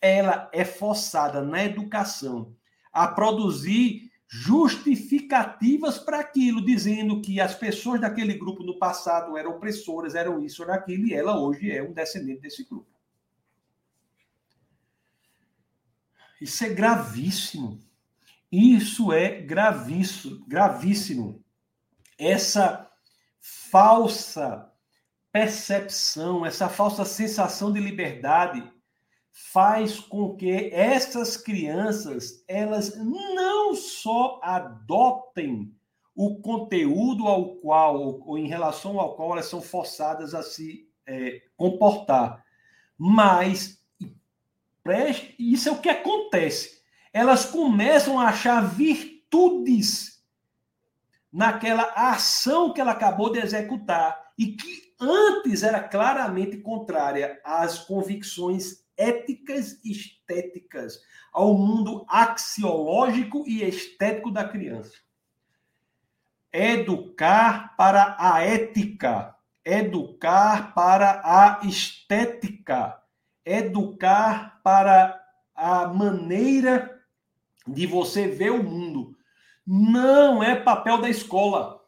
ela é forçada na educação a produzir justificativas para aquilo, dizendo que as pessoas daquele grupo no passado eram opressoras, eram isso ou aquilo, e ela hoje é um descendente desse grupo. Isso é gravíssimo. Isso é gravíssimo, gravíssimo. Essa falsa percepção, essa falsa sensação de liberdade faz com que essas crianças elas não só adotem o conteúdo ao qual ou em relação ao qual elas são forçadas a se é, comportar, mas isso é o que acontece. Elas começam a achar virtudes naquela ação que ela acabou de executar e que antes era claramente contrária às convicções éticas estéticas, ao mundo axiológico e estético da criança. Educar para a ética, educar para a estética, educar para a maneira de você ver o mundo. Não é papel da escola.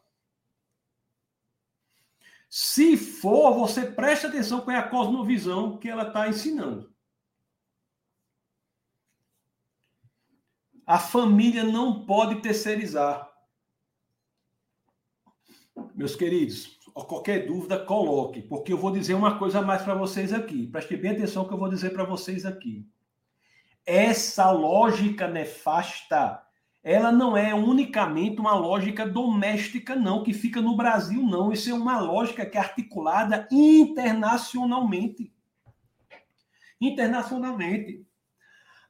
Se for, você preste atenção com a cosmovisão que ela está ensinando. A família não pode terceirizar. Meus queridos, qualquer dúvida, coloque, porque eu vou dizer uma coisa mais para vocês aqui. Preste bem atenção que eu vou dizer para vocês aqui. Essa lógica nefasta, ela não é unicamente uma lógica doméstica, não, que fica no Brasil, não. Isso é uma lógica que é articulada internacionalmente. Internacionalmente.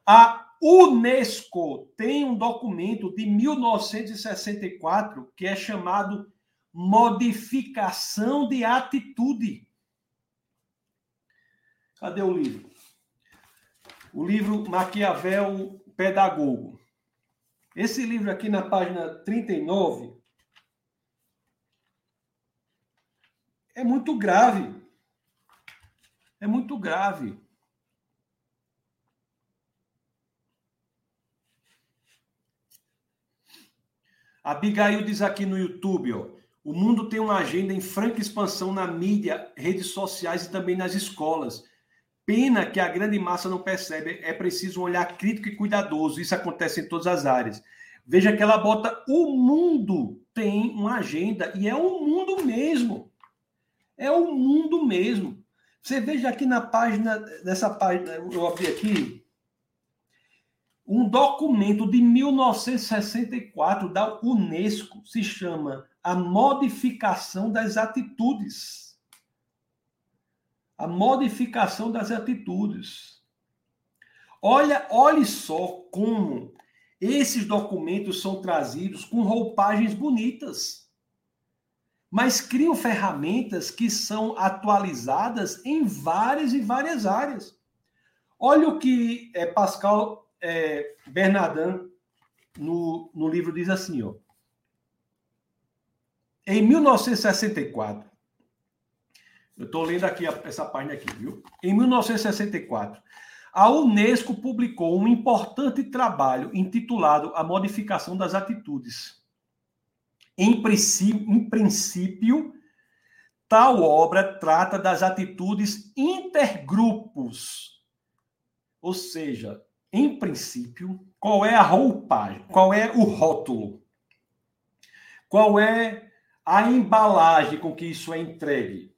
A Unesco tem um documento de 1964 que é chamado Modificação de Atitude. Cadê o livro? O livro Maquiavel Pedagogo. Esse livro aqui na página 39 é muito grave. É muito grave. Abigail diz aqui no YouTube, ó, o mundo tem uma agenda em franca expansão na mídia, redes sociais e também nas escolas. Pena que a grande massa não percebe. É preciso um olhar crítico e cuidadoso. Isso acontece em todas as áreas. Veja que ela bota o mundo tem uma agenda e é o mundo mesmo. É o mundo mesmo. Você veja aqui na página, nessa página, eu abri aqui, um documento de 1964 da Unesco se chama A Modificação das Atitudes. A modificação das atitudes. Olha, olhe só como esses documentos são trazidos com roupagens bonitas, mas criam ferramentas que são atualizadas em várias e várias áreas. Olha o que é, Pascal é, Bernardin, no, no livro, diz assim: ó, em 1964, eu estou lendo aqui essa página aqui, viu? Em 1964, a Unesco publicou um importante trabalho intitulado A Modificação das Atitudes. Em princípio, em princípio, tal obra trata das atitudes intergrupos, ou seja, em princípio, qual é a roupagem, qual é o rótulo, qual é a embalagem com que isso é entregue.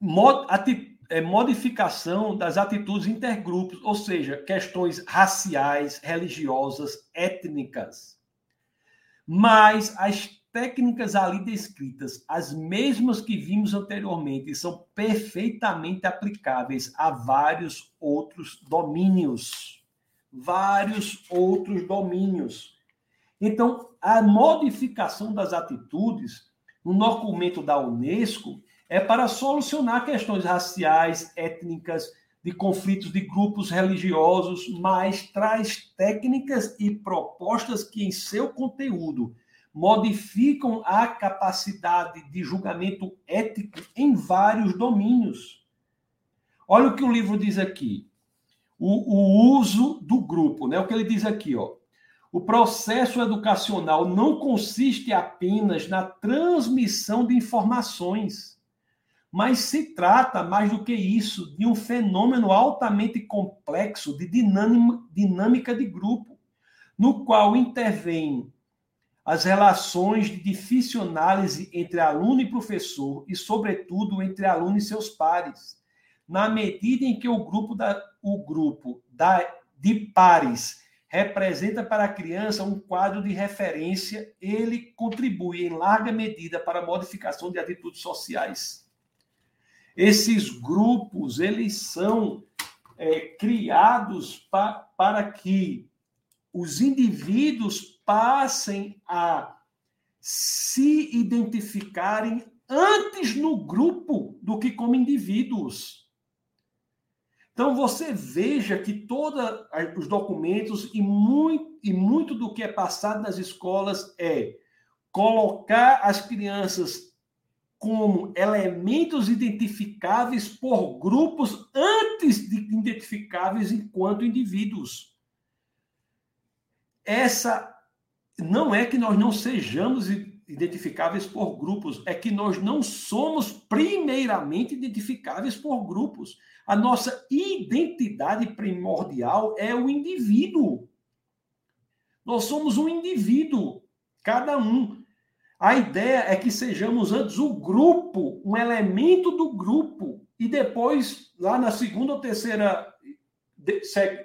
Mod, ati, é, modificação das atitudes intergrupos, ou seja, questões raciais, religiosas, étnicas. Mas as técnicas ali descritas, as mesmas que vimos anteriormente, são perfeitamente aplicáveis a vários outros domínios. Vários outros domínios. Então, a modificação das atitudes no documento da Unesco é para solucionar questões raciais, étnicas, de conflitos de grupos religiosos, mas traz técnicas e propostas que, em seu conteúdo, modificam a capacidade de julgamento ético em vários domínios. Olha o que o livro diz aqui. O, o uso do grupo, né? O que ele diz aqui, ó. O processo educacional não consiste apenas na transmissão de informações, mas se trata, mais do que isso, de um fenômeno altamente complexo de dinâmica de grupo, no qual intervêm as relações de difícil análise entre aluno e professor e, sobretudo, entre aluno e seus pares. Na medida em que o grupo, da, o grupo da, de pares representa para a criança um quadro de referência, ele contribui em larga medida para a modificação de atitudes sociais. Esses grupos, eles são é, criados pa, para que os indivíduos passem a se identificarem antes no grupo do que como indivíduos. Então você veja que todos os documentos e muito, e muito do que é passado nas escolas é colocar as crianças como elementos identificáveis por grupos antes de identificáveis enquanto indivíduos. Essa não é que nós não sejamos identificáveis por grupos, é que nós não somos primeiramente identificáveis por grupos. A nossa identidade primordial é o indivíduo. Nós somos um indivíduo, cada um. A ideia é que sejamos antes o grupo, um elemento do grupo, e depois, lá na segunda ou terceira,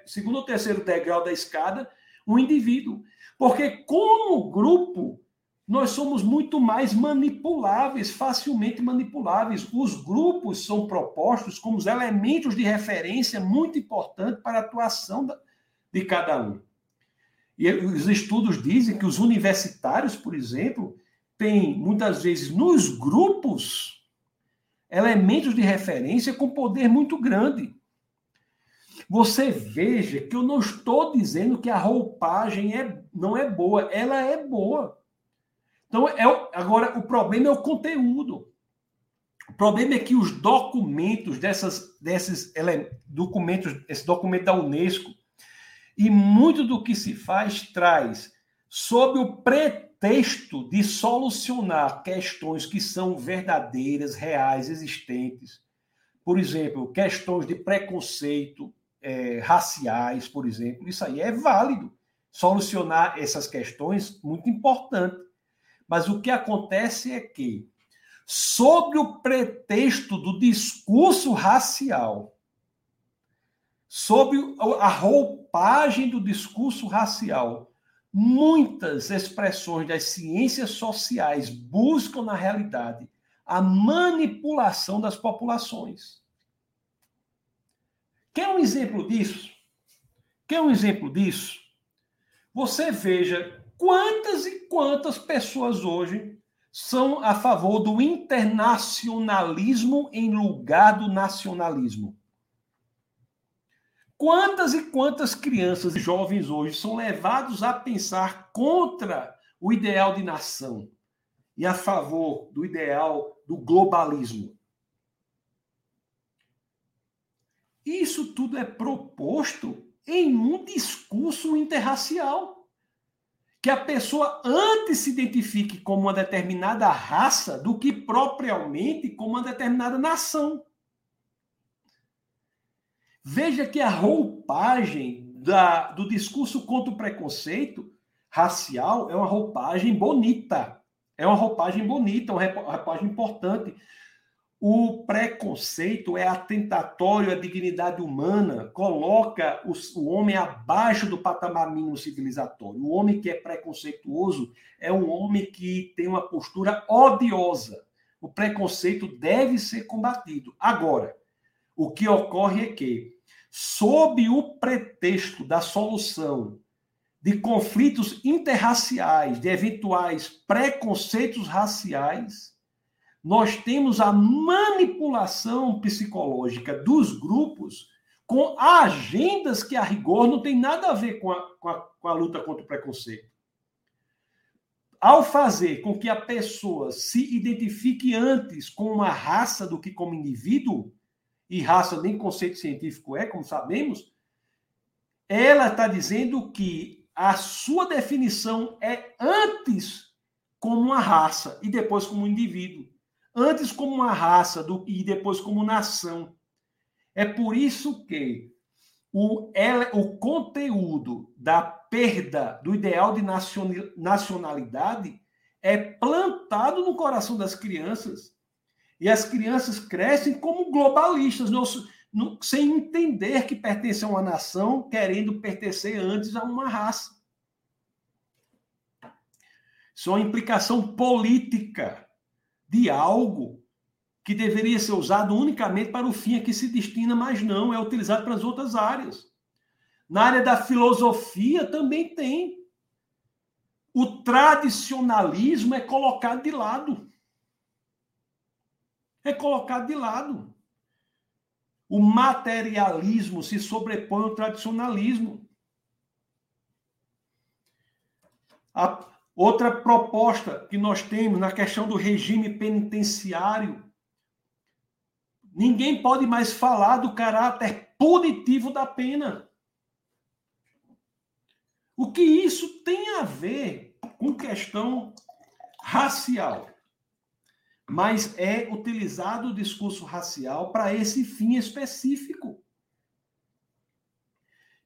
segundo ou terceiro degrau da escada, um indivíduo. Porque, como grupo, nós somos muito mais manipuláveis, facilmente manipuláveis. Os grupos são propostos como os elementos de referência muito importantes para a atuação de cada um. E os estudos dizem que os universitários, por exemplo, têm muitas vezes nos grupos elementos de referência com poder muito grande. Você veja que eu não estou dizendo que a roupagem é, não é boa, ela é boa. Então, é, agora, o problema é o conteúdo. O problema é que os documentos dessas, desses documentos, esse documento da Unesco, e muito do que se faz traz sob o pretexto de solucionar questões que são verdadeiras, reais, existentes. Por exemplo, questões de preconceito é, raciais, por exemplo. Isso aí é válido. Solucionar essas questões, muito importante. Mas o que acontece é que, sob o pretexto do discurso racial, sob a roupagem do discurso racial, muitas expressões das ciências sociais buscam, na realidade, a manipulação das populações. Quer um exemplo disso? Quer um exemplo disso? Você veja quantas e quantas pessoas hoje são a favor do internacionalismo em lugar do nacionalismo. Quantas e quantas crianças e jovens hoje são levados a pensar contra o ideal de nação e a favor do ideal do globalismo? Isso tudo é proposto em um discurso interracial. Que a pessoa antes se identifique como uma determinada raça do que propriamente como uma determinada nação. Veja que a roupagem da, do discurso contra o preconceito racial é uma roupagem bonita. É uma roupagem bonita, uma roupagem importante. O preconceito é atentatório à dignidade humana, coloca o, homem abaixo do patamar mínimo civilizatório. O homem que é preconceituoso é um homem que tem uma postura odiosa. O preconceito deve ser combatido. Agora, o que ocorre é que sob o pretexto da solução de conflitos interraciais, de eventuais preconceitos raciais, nós temos a manipulação psicológica dos grupos com agendas que, a rigor, não tem nada a ver com a, com a, com a luta contra o preconceito. Ao fazer com que a pessoa se identifique antes com uma raça do que como indivíduo, e raça nem conceito científico é, como sabemos, ela está dizendo que a sua definição é antes como uma raça e depois como um indivíduo. Antes como uma raça do, e depois como nação. É por isso que o, o conteúdo da perda do ideal de nacionalidade é plantado no coração das crianças e as crianças crescem como globalistas, sem entender que pertencem a uma nação, querendo pertencer antes a uma raça. Isso é uma implicação política de algo que deveria ser usado unicamente para o fim a que se destina, mas não, é utilizado para as outras áreas. Na área da filosofia também tem. O tradicionalismo é colocado de lado é colocado de lado. O materialismo se sobrepõe ao tradicionalismo. A outra proposta que nós temos na questão do regime penitenciário. Ninguém pode mais falar do caráter punitivo da pena. O que isso tem a ver com questão racial? mas é utilizado o discurso racial para esse fim específico.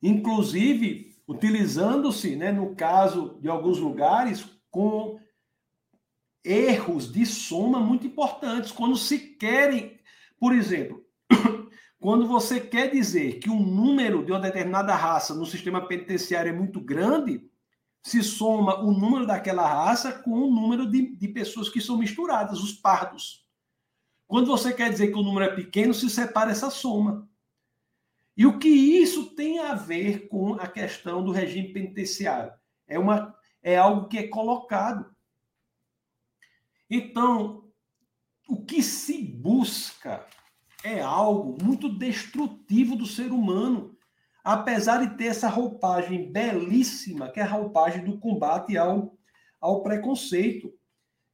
Inclusive, utilizando-se, né, no caso de alguns lugares, com erros de soma muito importantes. Quando se querem, por exemplo, quando você quer dizer que um número de uma determinada raça no sistema penitenciário é muito grande, se soma o número daquela raça com o número de, de pessoas que são misturadas, os pardos. Quando você quer dizer que o número é pequeno, se separa essa soma. E o que isso tem a ver com a questão do regime penitenciário? É, uma, é algo que é colocado. Então, o que se busca é algo muito destrutivo do ser humano, apesar de ter essa roupagem belíssima, que é a roupagem do combate ao, ao preconceito.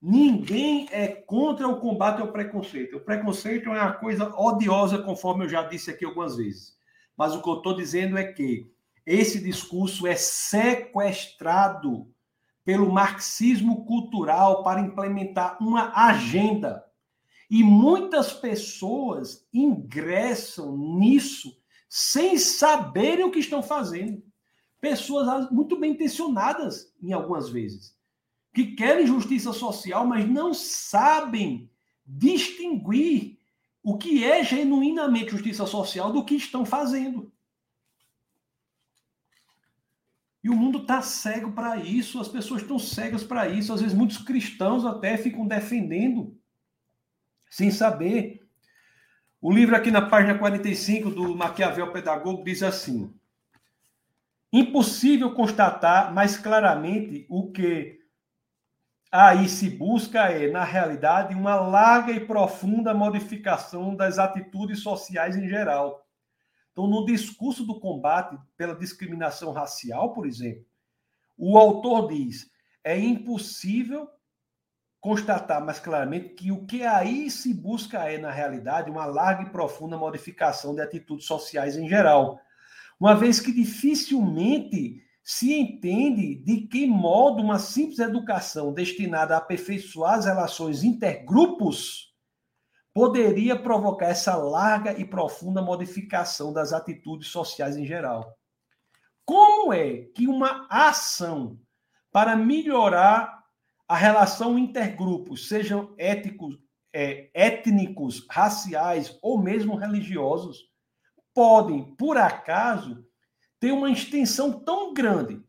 Ninguém é contra o combate ao preconceito. O preconceito é uma coisa odiosa, conforme eu já disse aqui algumas vezes. Mas o que eu estou dizendo é que esse discurso é sequestrado pelo marxismo cultural para implementar uma agenda e muitas pessoas ingressam nisso sem saberem o que estão fazendo. Pessoas muito bem intencionadas, em algumas vezes, que querem justiça social, mas não sabem distinguir o que é genuinamente justiça social do que estão fazendo. E o mundo está cego para isso, as pessoas estão cegas para isso. Às vezes, muitos cristãos até ficam defendendo sem saber. O livro aqui na página 45 do Maquiavel Pedagogo diz assim: Impossível constatar mais claramente o que aí se busca é, na realidade, uma larga e profunda modificação das atitudes sociais em geral. Então, no discurso do combate pela discriminação racial, por exemplo, o autor diz: é impossível constatar mais claramente que o que aí se busca é, na realidade, uma larga e profunda modificação de atitudes sociais em geral, uma vez que dificilmente se entende de que modo uma simples educação destinada a aperfeiçoar as relações intergrupos poderia provocar essa larga e profunda modificação das atitudes sociais em geral. Como é que uma ação para melhorar a relação intergrupos, sejam éticos, é, étnicos, raciais ou mesmo religiosos, podem, por acaso, ter uma extensão tão grande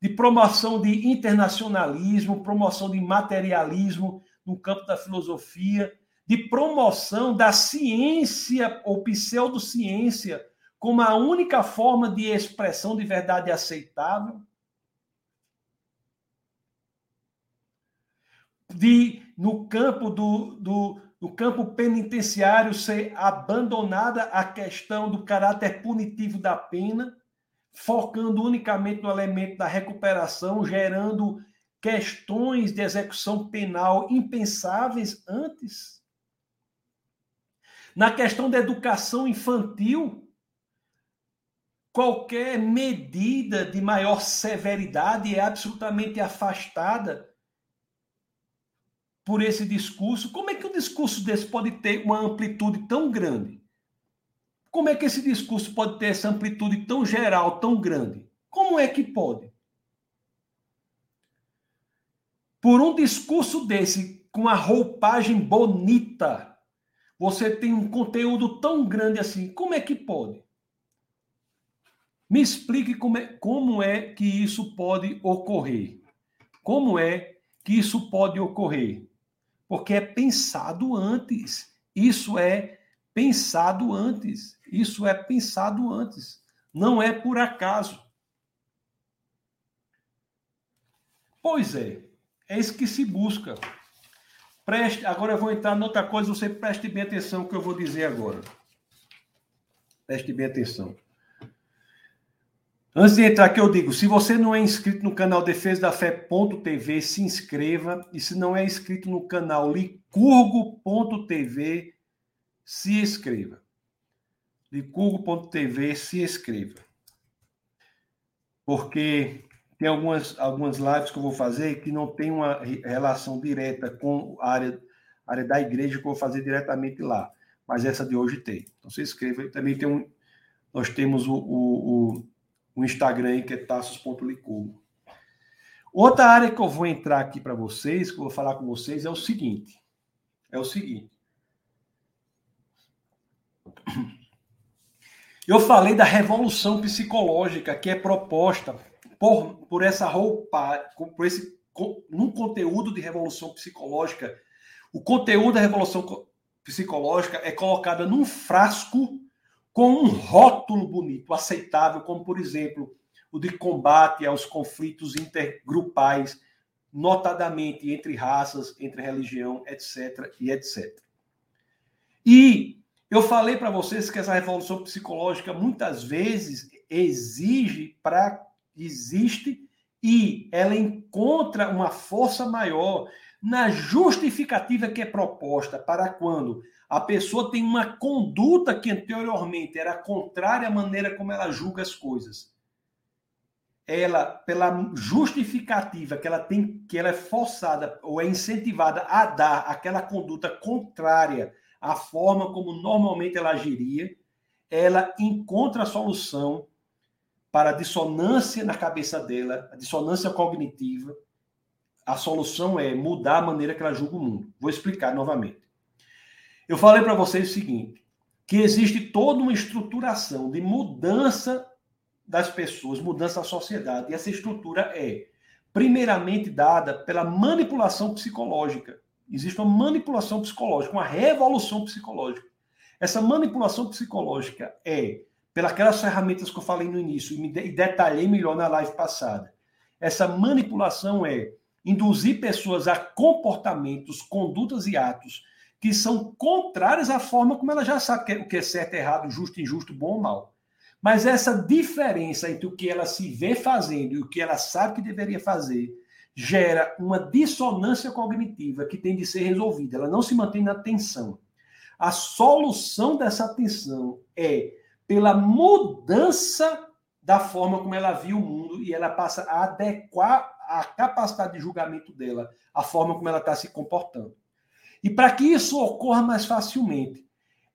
de promoção de internacionalismo, promoção de materialismo no campo da filosofia, de promoção da ciência ou pseudociência como a única forma de expressão de verdade aceitável? de no campo do, do no campo penitenciário ser abandonada a questão do caráter punitivo da pena, focando unicamente no elemento da recuperação, gerando questões de execução penal impensáveis antes. Na questão da educação infantil, qualquer medida de maior severidade é absolutamente afastada por esse discurso. Como é que um discurso desse pode ter uma amplitude tão grande? Como é que esse discurso pode ter essa amplitude tão geral, tão grande? Como é que pode? Por um discurso desse, com a roupagem bonita, você tem um conteúdo tão grande assim. Como é que pode? Me explique como é, como é que isso pode ocorrer. Como é que isso pode ocorrer? porque é pensado antes. Isso é pensado antes. Isso é pensado antes. Não é por acaso. Pois é, é isso que se busca. Preste, agora eu vou entrar noutra coisa, você preste bem atenção no que eu vou dizer agora. Preste bem atenção. Antes de entrar aqui, eu digo: se você não é inscrito no canal Defesa da Fé.tv, se inscreva. E se não é inscrito no canal Licurgo.tv, se inscreva. Licurgo.tv, se inscreva. Porque tem algumas, algumas lives que eu vou fazer que não tem uma relação direta com a área, área da igreja que eu vou fazer diretamente lá. Mas essa de hoje tem. Então se inscreva. Também tem um, nós temos o, o, o o Instagram que é taços.licurgo. Outra área que eu vou entrar aqui para vocês, que eu vou falar com vocês, é o seguinte. É o seguinte. Eu falei da revolução psicológica que é proposta por, por essa roupa, por esse num conteúdo de revolução psicológica. O conteúdo da revolução psicológica é colocado num frasco com um rótulo bonito, aceitável, como por exemplo o de combate aos conflitos intergrupais, notadamente entre raças, entre religião, etc. e etc. E eu falei para vocês que essa revolução psicológica muitas vezes exige para existe e ela encontra uma força maior na justificativa que é proposta para quando a pessoa tem uma conduta que anteriormente era contrária à maneira como ela julga as coisas. Ela, pela justificativa que ela tem, que ela é forçada ou é incentivada a dar aquela conduta contrária a forma como normalmente ela agiria, ela encontra a solução para a dissonância na cabeça dela, a dissonância cognitiva. A solução é mudar a maneira que ela julga o mundo. Vou explicar novamente. Eu falei para vocês o seguinte: que existe toda uma estruturação de mudança das pessoas, mudança da sociedade. E essa estrutura é, primeiramente, dada pela manipulação psicológica. Existe uma manipulação psicológica, uma revolução psicológica. Essa manipulação psicológica é pelas ferramentas que eu falei no início e, e detalhei melhor na live passada. Essa manipulação é induzir pessoas a comportamentos, condutas e atos que são contrários à forma como ela já sabe o que é certo, errado, justo, injusto, bom ou mal. Mas essa diferença entre o que ela se vê fazendo e o que ela sabe que deveria fazer gera uma dissonância cognitiva que tem de ser resolvida. Ela não se mantém na tensão. A solução dessa tensão é pela mudança da forma como ela viu o mundo e ela passa a adequar a capacidade de julgamento dela à forma como ela está se comportando. E para que isso ocorra mais facilmente,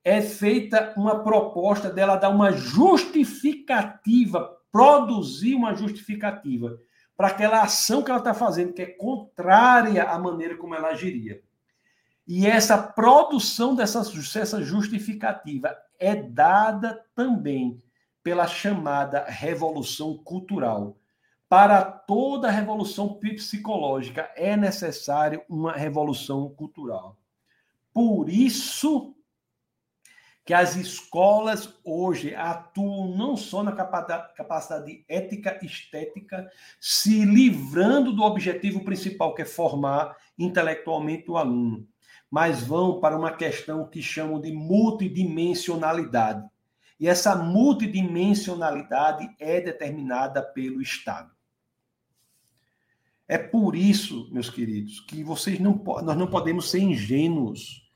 é feita uma proposta dela dar uma justificativa, produzir uma justificativa para aquela ação que ela está fazendo, que é contrária à maneira como ela agiria. E essa produção dessa, dessa justificativa é dada também pela chamada revolução cultural. Para toda revolução psicológica é necessário uma revolução cultural. Por isso que as escolas hoje atuam não só na capacidade ética estética, se livrando do objetivo principal, que é formar intelectualmente o aluno, mas vão para uma questão que chamam de multidimensionalidade. E essa multidimensionalidade é determinada pelo Estado. É por isso, meus queridos, que vocês não nós não podemos ser ingênuos.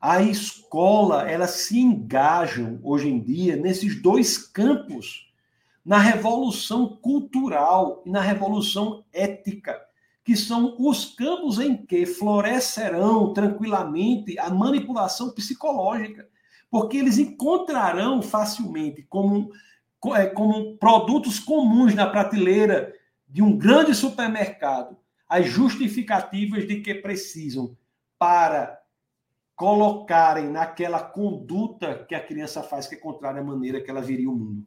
A escola, elas se engajam hoje em dia nesses dois campos, na revolução cultural e na revolução ética que são os campos em que florescerão tranquilamente a manipulação psicológica, porque eles encontrarão facilmente como, é, como produtos comuns na prateleira de um grande supermercado as justificativas de que precisam para colocarem naquela conduta que a criança faz que é contrária à maneira que ela viria o mundo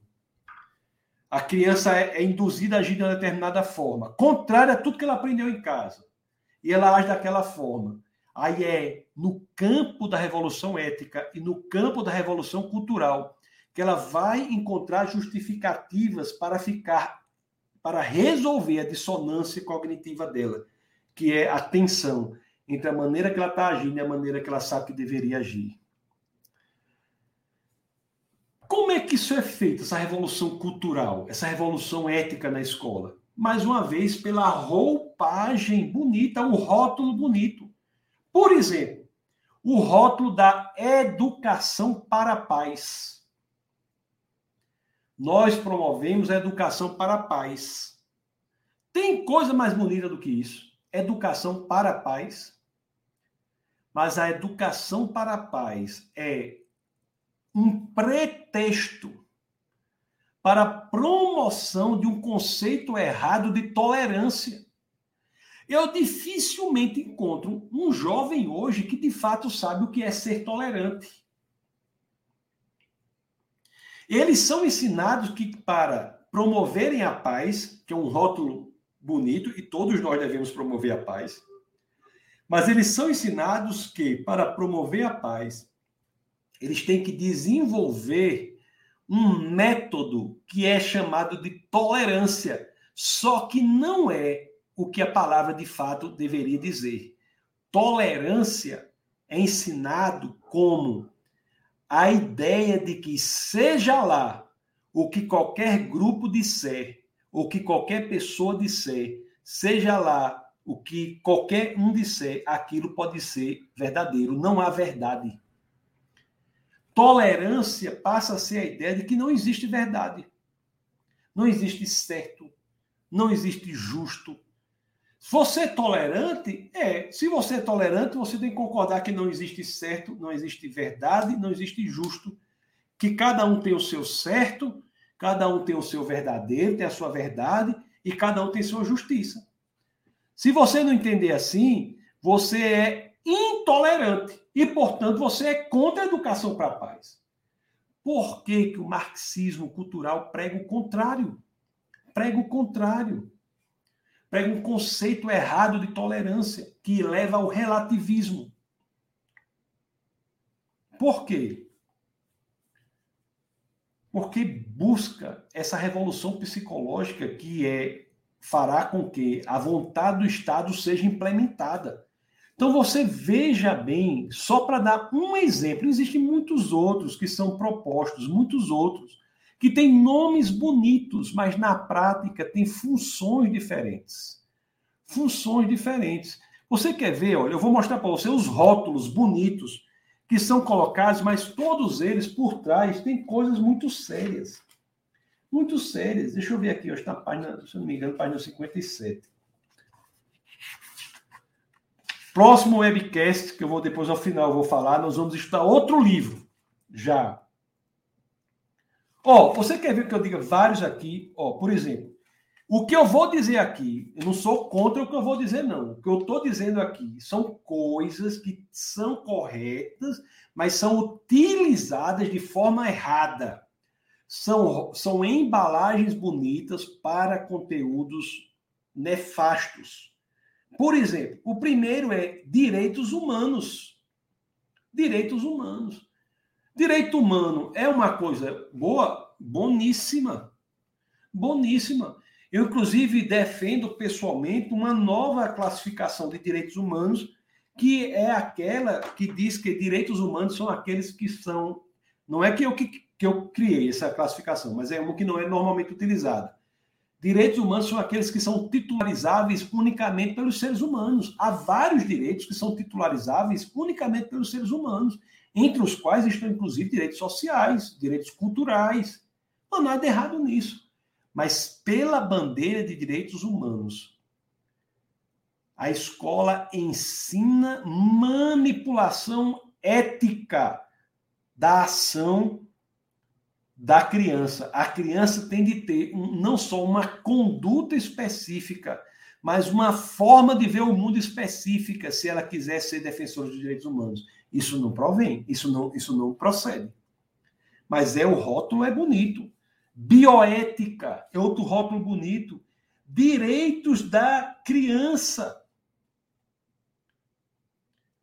a criança é, é induzida a agir de uma determinada forma, contrária a tudo que ela aprendeu em casa. E ela age daquela forma. Aí é no campo da revolução ética e no campo da revolução cultural que ela vai encontrar justificativas para ficar, para resolver a dissonância cognitiva dela, que é a tensão entre a maneira que ela está agindo e a maneira que ela sabe que deveria agir. Como é que isso é feito, essa revolução cultural, essa revolução ética na escola? Mais uma vez, pela roupagem bonita, o rótulo bonito. Por exemplo, o rótulo da educação para a paz. Nós promovemos a educação para a paz. Tem coisa mais bonita do que isso? Educação para a paz. Mas a educação para a paz é um pretexto para a promoção de um conceito errado de tolerância. Eu dificilmente encontro um jovem hoje que de fato sabe o que é ser tolerante. Eles são ensinados que para promoverem a paz, que é um rótulo bonito e todos nós devemos promover a paz, mas eles são ensinados que para promover a paz, eles têm que desenvolver um método que é chamado de tolerância, só que não é o que a palavra de fato deveria dizer. Tolerância é ensinado como a ideia de que seja lá o que qualquer grupo disser, ou que qualquer pessoa disser, seja lá o que qualquer um disser, aquilo pode ser verdadeiro, não há verdade. Tolerância passa a ser a ideia de que não existe verdade. Não existe certo, não existe justo. Você é tolerante? É. Se você é tolerante, você tem que concordar que não existe certo, não existe verdade, não existe justo. Que cada um tem o seu certo, cada um tem o seu verdadeiro, tem a sua verdade, e cada um tem sua justiça. Se você não entender assim, você é intolerante e, portanto, você é contra a educação para a paz. Por que, que o marxismo cultural prega o contrário? Prega o contrário. Prega um conceito errado de tolerância que leva ao relativismo. Por quê? Porque busca essa revolução psicológica que é fará com que a vontade do Estado seja implementada. Então você veja bem, só para dar um exemplo, existem muitos outros que são propostos, muitos outros que têm nomes bonitos, mas na prática têm funções diferentes. Funções diferentes. Você quer ver, olha, eu vou mostrar para você os rótulos bonitos que são colocados, mas todos eles por trás têm coisas muito sérias muito sérias. Deixa eu ver aqui, está na página, se não me engano, página 57. Próximo webcast, que eu vou depois ao final eu vou falar, nós vamos estudar outro livro. Já. Ó, oh, você quer ver que eu diga vários aqui? Ó, oh, por exemplo, o que eu vou dizer aqui, eu não sou contra o que eu vou dizer, não. O que eu estou dizendo aqui são coisas que são corretas, mas são utilizadas de forma errada são, são embalagens bonitas para conteúdos nefastos. Por exemplo, o primeiro é direitos humanos. Direitos humanos. Direito humano é uma coisa boa, boníssima. Boníssima. Eu, inclusive, defendo pessoalmente uma nova classificação de direitos humanos, que é aquela que diz que direitos humanos são aqueles que são. Não é que eu que que eu criei essa classificação, mas é uma que não é normalmente utilizada. Direitos humanos são aqueles que são titularizáveis unicamente pelos seres humanos. Há vários direitos que são titularizáveis unicamente pelos seres humanos, entre os quais estão inclusive direitos sociais, direitos culturais. Não há nada errado nisso. Mas pela bandeira de direitos humanos, a escola ensina manipulação ética da ação da criança. A criança tem de ter um, não só uma conduta específica, mas uma forma de ver o mundo específica, se ela quiser ser defensora dos direitos humanos. Isso não provém, isso não, isso não procede. Mas é o rótulo é bonito. Bioética é outro rótulo bonito. Direitos da criança.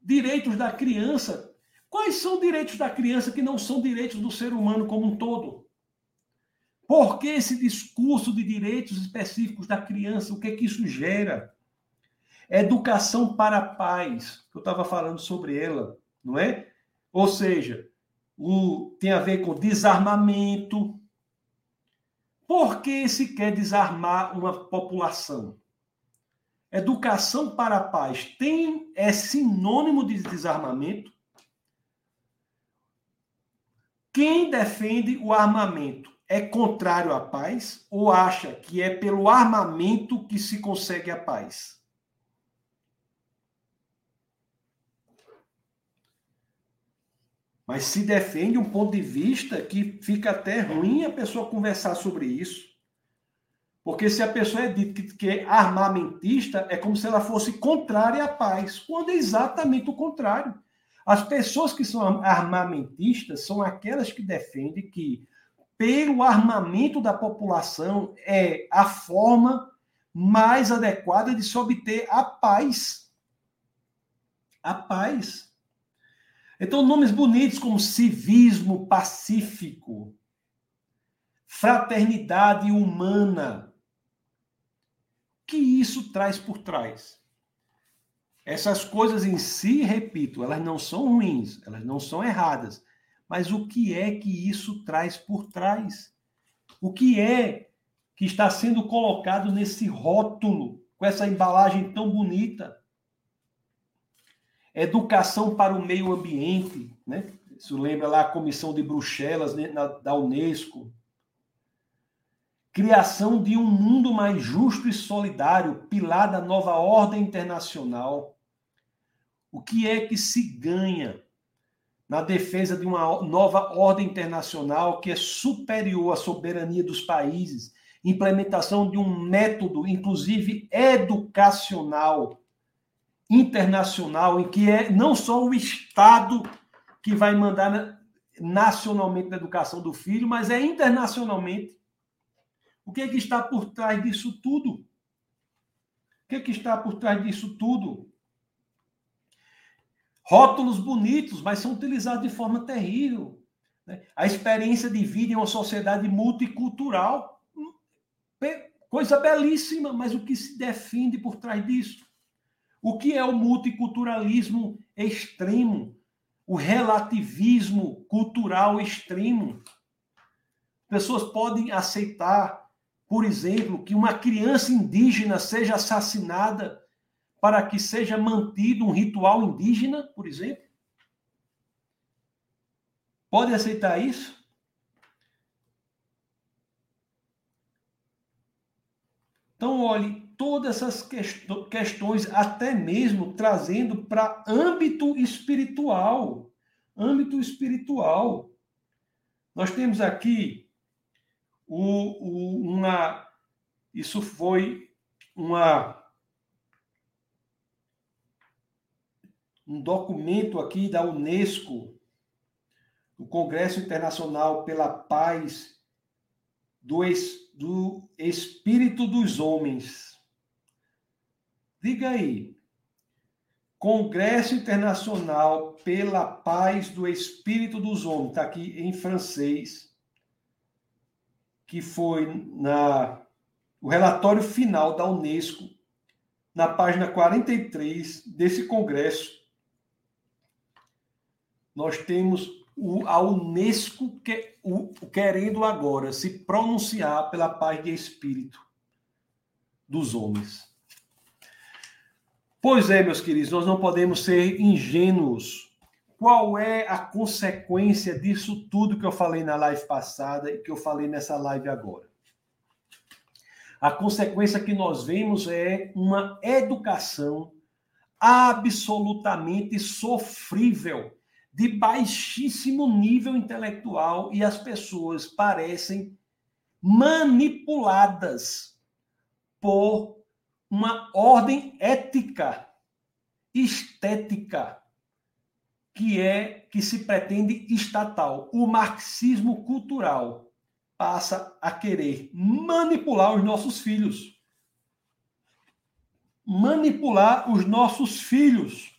Direitos da criança Quais são os direitos da criança que não são direitos do ser humano como um todo? Por que esse discurso de direitos específicos da criança? O que é que isso gera? Educação para que eu estava falando sobre ela, não é? Ou seja, o, tem a ver com desarmamento. Por que se quer desarmar uma população? Educação para paz tem é sinônimo de desarmamento? Quem defende o armamento é contrário à paz ou acha que é pelo armamento que se consegue a paz? Mas se defende um ponto de vista que fica até ruim a pessoa conversar sobre isso. Porque se a pessoa é dita que, é armamentista, é como se ela fosse contrária à paz, quando é exatamente o contrário. As pessoas que são armamentistas são aquelas que defendem que, pelo armamento da população, é a forma mais adequada de se obter a paz. A paz. Então, nomes bonitos como civismo pacífico, fraternidade humana. O que isso traz por trás? Essas coisas em si, repito, elas não são ruins, elas não são erradas. Mas o que é que isso traz por trás? O que é que está sendo colocado nesse rótulo, com essa embalagem tão bonita? Educação para o meio ambiente, né? Isso lembra lá a Comissão de Bruxelas, né, da Unesco. Criação de um mundo mais justo e solidário, pilar da nova ordem internacional. O que é que se ganha na defesa de uma nova ordem internacional que é superior à soberania dos países, implementação de um método, inclusive educacional, internacional, em que é não só o Estado que vai mandar nacionalmente na educação do filho, mas é internacionalmente. O que, é que está por trás disso tudo? O que, é que está por trás disso tudo? Rótulos bonitos, mas são utilizados de forma terrível. Né? A experiência de vida em uma sociedade multicultural, coisa belíssima, mas o que se defende por trás disso? O que é o multiculturalismo extremo? O relativismo cultural extremo? Pessoas podem aceitar, por exemplo, que uma criança indígena seja assassinada para que seja mantido um ritual indígena, por exemplo? Pode aceitar isso? Então, olhe, todas essas questões, até mesmo trazendo para âmbito espiritual. Âmbito espiritual. Nós temos aqui o, o, uma. Isso foi uma um documento aqui da Unesco, do Congresso Internacional pela Paz do, es, do Espírito dos Homens. Diga aí. Congresso Internacional pela Paz do Espírito dos Homens, está aqui em francês, que foi na o relatório final da Unesco, na página 43 desse congresso, nós temos a Unesco que, o, querendo agora se pronunciar pela paz de espírito dos homens. Pois é, meus queridos, nós não podemos ser ingênuos. Qual é a consequência disso tudo que eu falei na live passada e que eu falei nessa live agora? A consequência que nós vemos é uma educação absolutamente sofrível de baixíssimo nível intelectual e as pessoas parecem manipuladas por uma ordem ética, estética, que é que se pretende estatal. O marxismo cultural passa a querer manipular os nossos filhos. Manipular os nossos filhos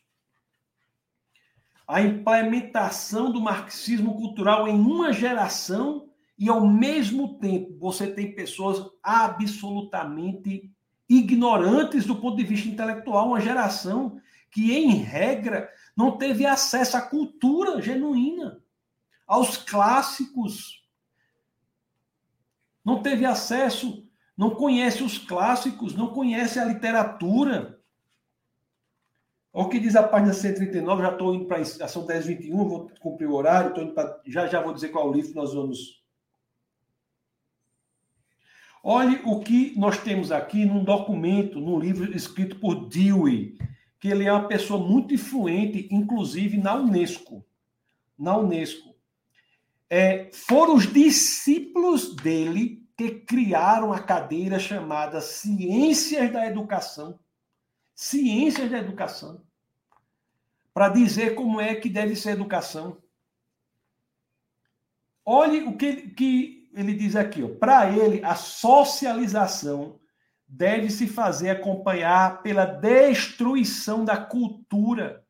a implementação do marxismo cultural em uma geração e, ao mesmo tempo, você tem pessoas absolutamente ignorantes do ponto de vista intelectual, uma geração que, em regra, não teve acesso à cultura genuína, aos clássicos, não teve acesso, não conhece os clássicos, não conhece a literatura. O que diz a página 139, já estou indo para ação 1021, vou cumprir o horário, indo já já vou dizer qual é o livro nós vamos. Olhe o que nós temos aqui num documento, num livro escrito por Dewey, que ele é uma pessoa muito influente, inclusive na Unesco. Na Unesco. É, foram os discípulos dele que criaram a cadeira chamada Ciências da Educação. Ciências da Educação. Para dizer como é que deve ser a educação. Olhe o que, que ele diz aqui. Para ele, a socialização deve se fazer acompanhar pela destruição da cultura,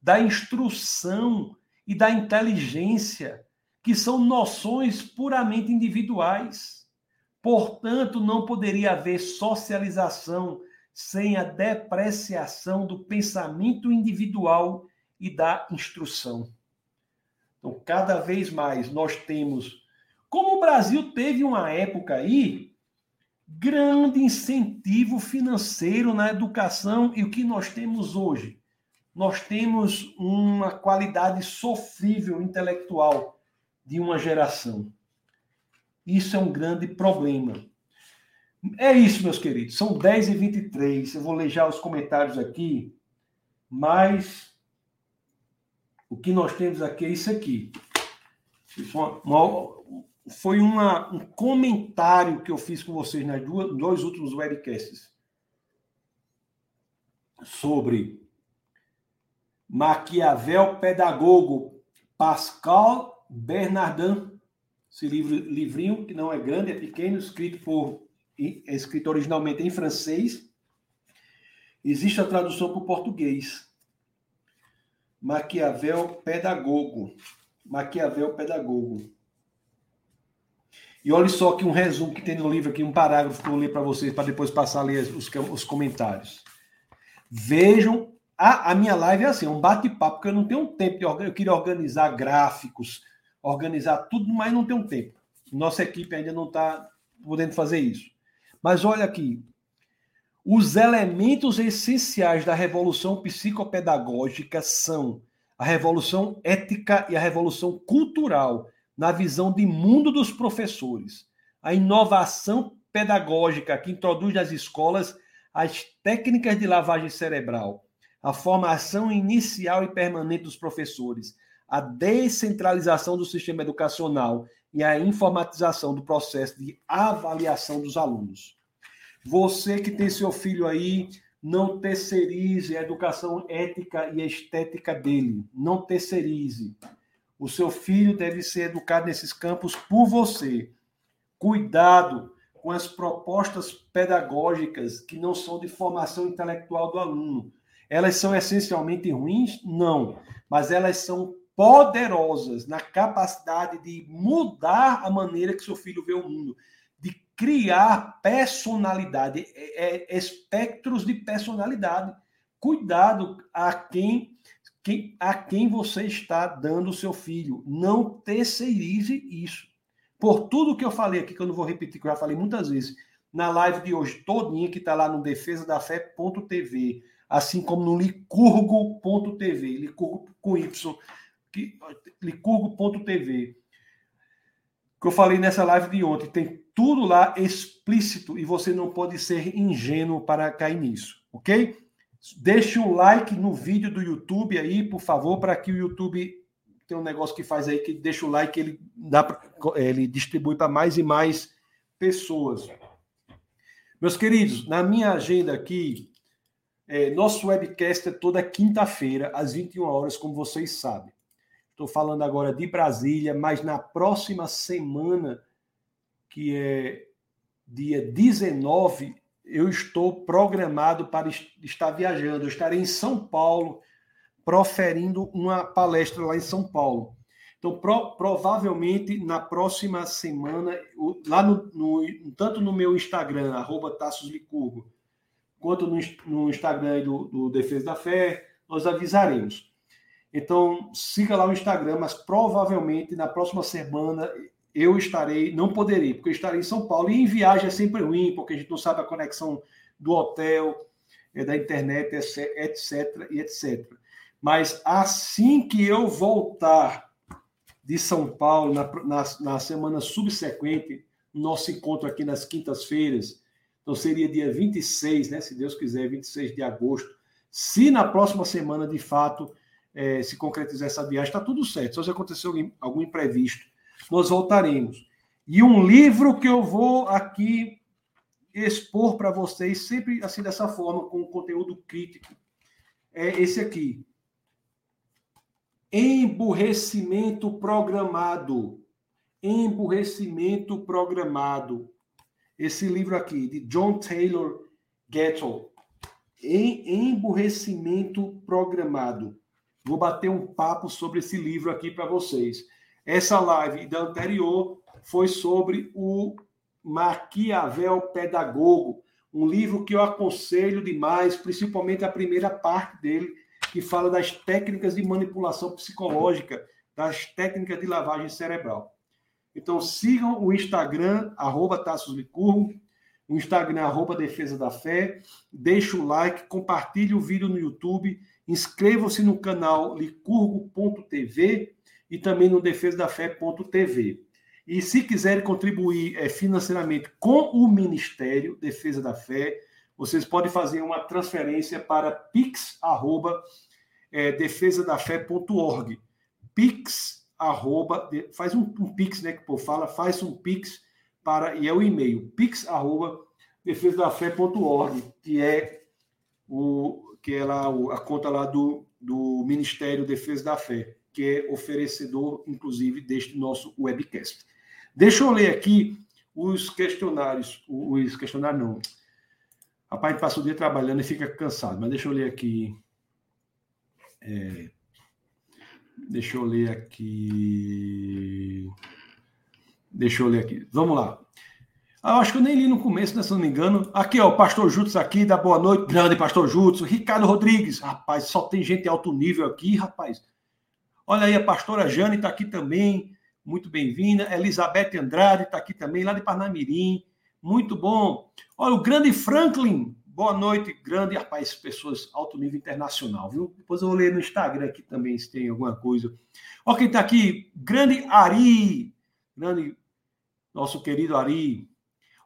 da instrução e da inteligência, que são noções puramente individuais. Portanto, não poderia haver socialização sem a depreciação do pensamento individual e da instrução. Então, cada vez mais nós temos, como o Brasil teve uma época aí, grande incentivo financeiro na educação e o que nós temos hoje? Nós temos uma qualidade sofrível intelectual de uma geração. Isso é um grande problema. É isso, meus queridos. São 10 e 23 Eu vou ler já os comentários aqui, mas o que nós temos aqui é isso aqui. Foi uma, um comentário que eu fiz com vocês nas duas, dois últimos webcasts sobre Maquiavel Pedagogo Pascal Bernardin. Esse livro, livrinho, que não é grande, é pequeno, escrito por é escrito originalmente em francês. Existe a tradução para o português. Maquiavel Pedagogo. Maquiavel Pedagogo. E olha só aqui um resumo que tem no livro, aqui um parágrafo que eu vou ler para vocês, para depois passar a ler os, os comentários. Vejam, a, a minha live é assim, é um bate-papo, porque eu não tenho tempo de eu queria organizar gráficos, organizar tudo, mas não tenho tempo. Nossa equipe ainda não está podendo fazer isso. Mas olha aqui, os elementos essenciais da revolução psicopedagógica são a revolução ética e a revolução cultural na visão de mundo dos professores. A inovação pedagógica que introduz nas escolas as técnicas de lavagem cerebral, a formação inicial e permanente dos professores, a descentralização do sistema educacional e a informatização do processo de avaliação dos alunos. Você que tem seu filho aí, não terceirize a educação ética e estética dele. Não terceirize. O seu filho deve ser educado nesses campos por você. Cuidado com as propostas pedagógicas que não são de formação intelectual do aluno. Elas são essencialmente ruins? Não, mas elas são poderosas na capacidade de mudar a maneira que seu filho vê o mundo, de criar personalidade, é, é, espectros de personalidade. Cuidado a quem quem, a quem você está dando o seu filho. Não terceirize isso. Por tudo que eu falei aqui, que eu não vou repetir, que eu já falei muitas vezes, na live de hoje todinha, que está lá no defesa da fé.tv, assim como no licurgo.tv, licurgo com Y, licurgo.tv, que eu falei nessa live de ontem, tem tudo lá explícito e você não pode ser ingênuo para cair nisso, ok? Deixe um like no vídeo do YouTube aí, por favor, para que o YouTube tem um negócio que faz aí que deixa o like, ele dá ele distribui para mais e mais pessoas. Meus queridos, na minha agenda aqui, é, nosso webcast é toda quinta-feira, às 21 horas, como vocês sabem. Estou falando agora de Brasília, mas na próxima semana, que é dia 19, eu estou programado para estar viajando. Eu estarei em São Paulo, proferindo uma palestra lá em São Paulo. Então, pro, provavelmente na próxima semana, lá no, no, tanto no meu Instagram, arroba Licurgo, quanto no, no Instagram do, do Defesa da Fé, nós avisaremos. Então, siga lá o Instagram, mas provavelmente na próxima semana eu estarei, não poderei, porque estarei em São Paulo. E em viagem é sempre ruim, porque a gente não sabe a conexão do hotel, é, da internet, etc, etc. Mas assim que eu voltar de São Paulo, na, na, na semana subsequente, nosso encontro aqui nas quintas-feiras, então seria dia 26, né, se Deus quiser, 26 de agosto. Se na próxima semana, de fato, é, se concretizar essa viagem, está tudo certo. Só se acontecer algum, algum imprevisto nós voltaremos. E um livro que eu vou aqui expor para vocês, sempre assim dessa forma, com conteúdo crítico, é esse aqui. Emburrecimento programado. Emburrecimento programado. Esse livro aqui, de John Taylor Gatto. Emburrecimento programado. Vou bater um papo sobre esse livro aqui para vocês. Essa live da anterior foi sobre o Maquiavel Pedagogo, um livro que eu aconselho demais, principalmente a primeira parte dele, que fala das técnicas de manipulação psicológica, das técnicas de lavagem cerebral. Então sigam o Instagram, arroba Licurgo, o Instagram, arroba Defesa da Fé, deixe o like, compartilhe o vídeo no YouTube, inscreva-se no canal licurgo.tv e também no defesadafé.tv. E se quiserem contribuir é, financeiramente com o Ministério Defesa da Fé, vocês podem fazer uma transferência para pix, arroba, é. Pix, arroba, faz um, um, pix, né, que o povo fala, faz um pix para, e é o e-mail, pix, que é o que é lá a conta lá do, do Ministério Defesa da Fé, que é oferecedor, inclusive, deste nosso webcast. Deixa eu ler aqui os questionários. Os questionários não. Rapaz, passa o dia trabalhando e fica cansado, mas deixa eu ler aqui. É, deixa eu ler aqui. Deixa eu ler aqui. Vamos lá. Ah, acho que eu nem li no começo, né, se não me engano. Aqui, ó, o Pastor Jutsu aqui, da boa noite. Grande Pastor Jutsu. Ricardo Rodrigues. Rapaz, só tem gente alto nível aqui, rapaz. Olha aí, a pastora Jane está aqui também muito bem-vinda. Elizabeth Andrade está aqui também, lá de Parnamirim. Muito bom. Olha, o grande Franklin. Boa noite, grande, rapaz, pessoas alto nível internacional, viu? Depois eu vou ler no Instagram aqui também se tem alguma coisa. Olha quem está aqui, grande Ari, grande, nosso querido Ari.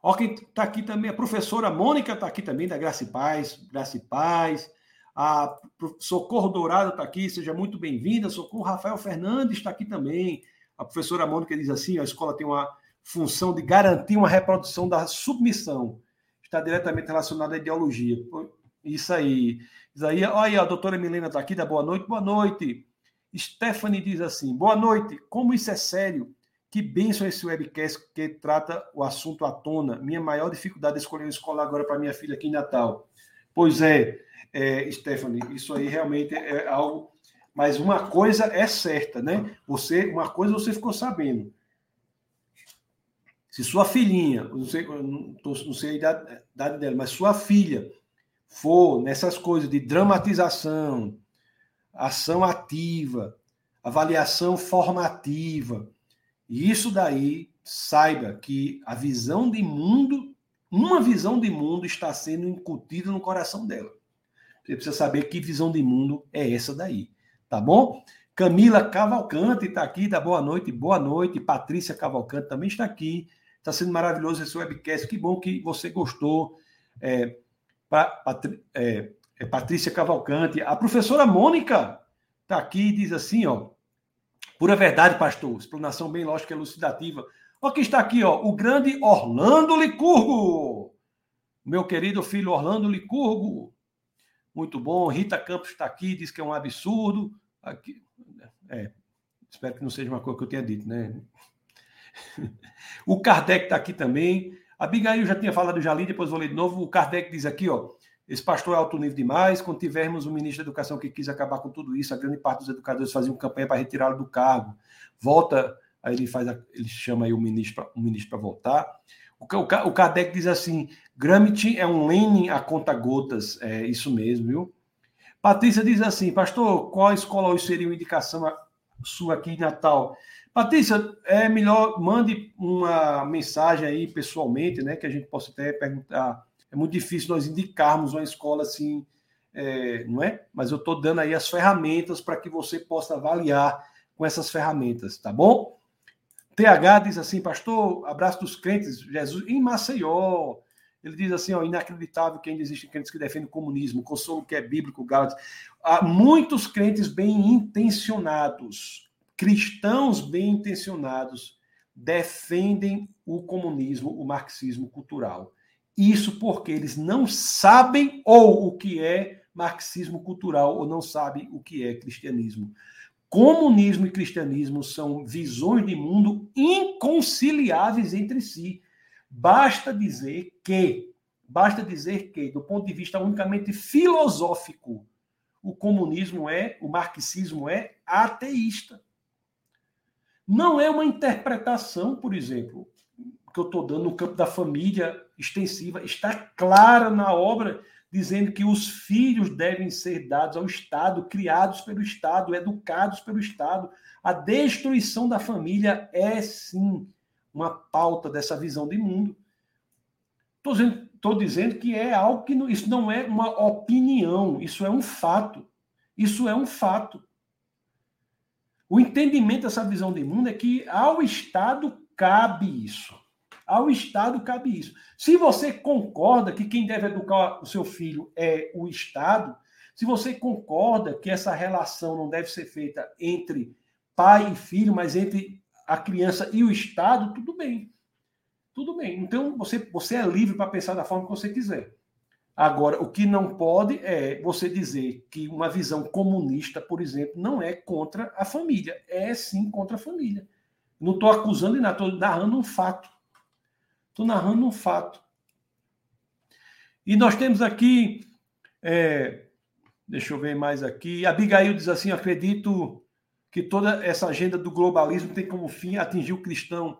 Olha quem está aqui também, a professora Mônica está aqui também, da Graça e Paz, Graça e Paz. A Socorro Dourado está aqui, seja muito bem-vinda. Socorro Rafael Fernandes está aqui também. A professora Mônica diz assim: a escola tem uma função de garantir uma reprodução da submissão. Está diretamente relacionada à ideologia. Isso aí. Isso aí. Olha a doutora Milena está aqui, da boa noite. Boa noite. Stephanie diz assim: boa noite. Como isso é sério? Que bênção esse webcast que trata o assunto à tona. Minha maior dificuldade é escolher uma escola agora para minha filha aqui em Natal. Pois é, é, Stephanie, isso aí realmente é algo mas uma coisa é certa, né? Você, uma coisa você ficou sabendo. Se sua filhinha, não sei, não sei a idade, idade dela, mas sua filha for nessas coisas de dramatização, ação ativa, avaliação formativa, isso daí, saiba que a visão de mundo, uma visão de mundo está sendo incutida no coração dela. Você precisa saber que visão de mundo é essa daí tá bom? Camila Cavalcante está aqui, dá boa noite, boa noite. Patrícia Cavalcante também está aqui. Está sendo maravilhoso esse webcast. Que bom que você gostou. É, Patri, é, é, Patrícia Cavalcante. A professora Mônica está aqui e diz assim, ó. Pura verdade, pastor. Explanação bem lógica e elucidativa. Olha quem está aqui, ó. O grande Orlando Licurgo. Meu querido filho Orlando Licurgo. Muito bom. Rita Campos está aqui, diz que é um absurdo. Aqui, é, espero que não seja uma coisa que eu tenha dito, né? O Kardec está aqui também. A Abigail já tinha falado já ali, depois vou ler de novo. O Kardec diz aqui, ó. Esse pastor é alto nível demais. Quando tivermos um ministro da Educação que quis acabar com tudo isso, a grande parte dos educadores faziam campanha para retirá-lo do cargo. Volta, aí ele faz, a, ele chama aí o ministro, o ministro para voltar. O, o, o Kardec diz assim: Gramsci é um Lenin a conta gotas, é isso mesmo, viu? Patrícia diz assim, pastor, qual escola hoje seria uma indicação sua aqui em Natal? Patrícia, é melhor mande uma mensagem aí pessoalmente, né, que a gente possa até perguntar. É muito difícil nós indicarmos uma escola assim, é, não é? Mas eu estou dando aí as ferramentas para que você possa avaliar com essas ferramentas, tá bom? TH diz assim, pastor, abraço dos crentes, Jesus, em Maceió. Ele diz assim, ó, inacreditável que ainda existem crentes que defendem o comunismo, o consolo que é bíblico, Gálatas. Há muitos crentes bem intencionados, cristãos bem intencionados, defendem o comunismo, o marxismo cultural. Isso porque eles não sabem ou o que é marxismo cultural ou não sabem o que é cristianismo. Comunismo e cristianismo são visões de mundo inconciliáveis entre si. Basta dizer que, basta dizer que, do ponto de vista unicamente filosófico, o comunismo é, o marxismo é ateísta. Não é uma interpretação, por exemplo, que eu estou dando no campo da família extensiva, está clara na obra dizendo que os filhos devem ser dados ao Estado, criados pelo Estado, educados pelo Estado. A destruição da família é sim uma pauta dessa visão de mundo. Estou dizendo, dizendo que é algo que não, isso não é uma opinião, isso é um fato. Isso é um fato. O entendimento dessa visão de mundo é que ao Estado cabe isso. Ao Estado cabe isso. Se você concorda que quem deve educar o seu filho é o Estado, se você concorda que essa relação não deve ser feita entre pai e filho, mas entre a criança e o Estado, tudo bem. Tudo bem. Então você, você é livre para pensar da forma que você quiser. Agora, o que não pode é você dizer que uma visão comunista, por exemplo, não é contra a família. É sim contra a família. Não estou acusando nada, estou narrando um fato. Estou narrando um fato. E nós temos aqui. É, deixa eu ver mais aqui. Abigail diz assim: acredito que toda essa agenda do globalismo tem como fim atingir o cristão.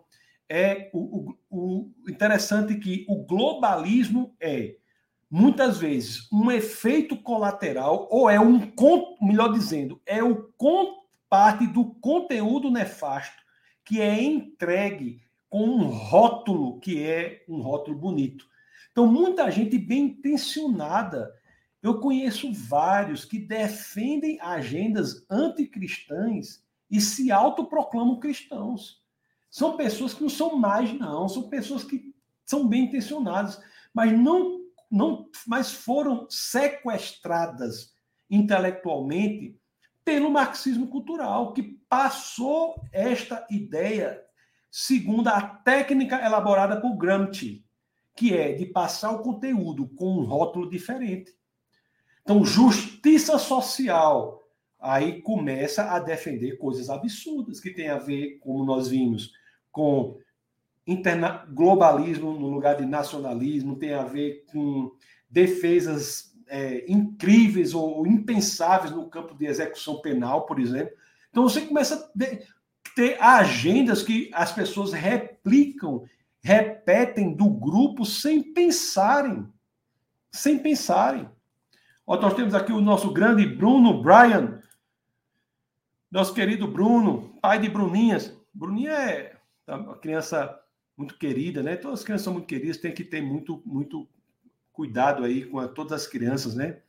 É o, o, o interessante que o globalismo é muitas vezes um efeito colateral ou é um melhor dizendo é o parte do conteúdo nefasto que é entregue com um rótulo que é um rótulo bonito. Então, muita gente bem intencionada. Eu conheço vários que defendem agendas anticristãs e se autoproclamam cristãos. São pessoas que não são mais, não, são pessoas que são bem intencionadas, mas não, não mas foram sequestradas intelectualmente pelo marxismo cultural, que passou esta ideia segundo a técnica elaborada por Gramsci, que é de passar o conteúdo com um rótulo diferente. Então, justiça social, aí começa a defender coisas absurdas que tem a ver, como nós vimos, com interna globalismo no lugar de nacionalismo, tem a ver com defesas é, incríveis ou impensáveis no campo de execução penal, por exemplo. Então você começa ter agendas que as pessoas replicam, repetem do grupo sem pensarem. Sem pensarem. Ó, nós temos aqui o nosso grande Bruno Brian, nosso querido Bruno, pai de Bruninhas. Bruninha é uma criança muito querida, né? Todas as crianças são muito queridas, tem que ter muito, muito cuidado aí com a, todas as crianças, né?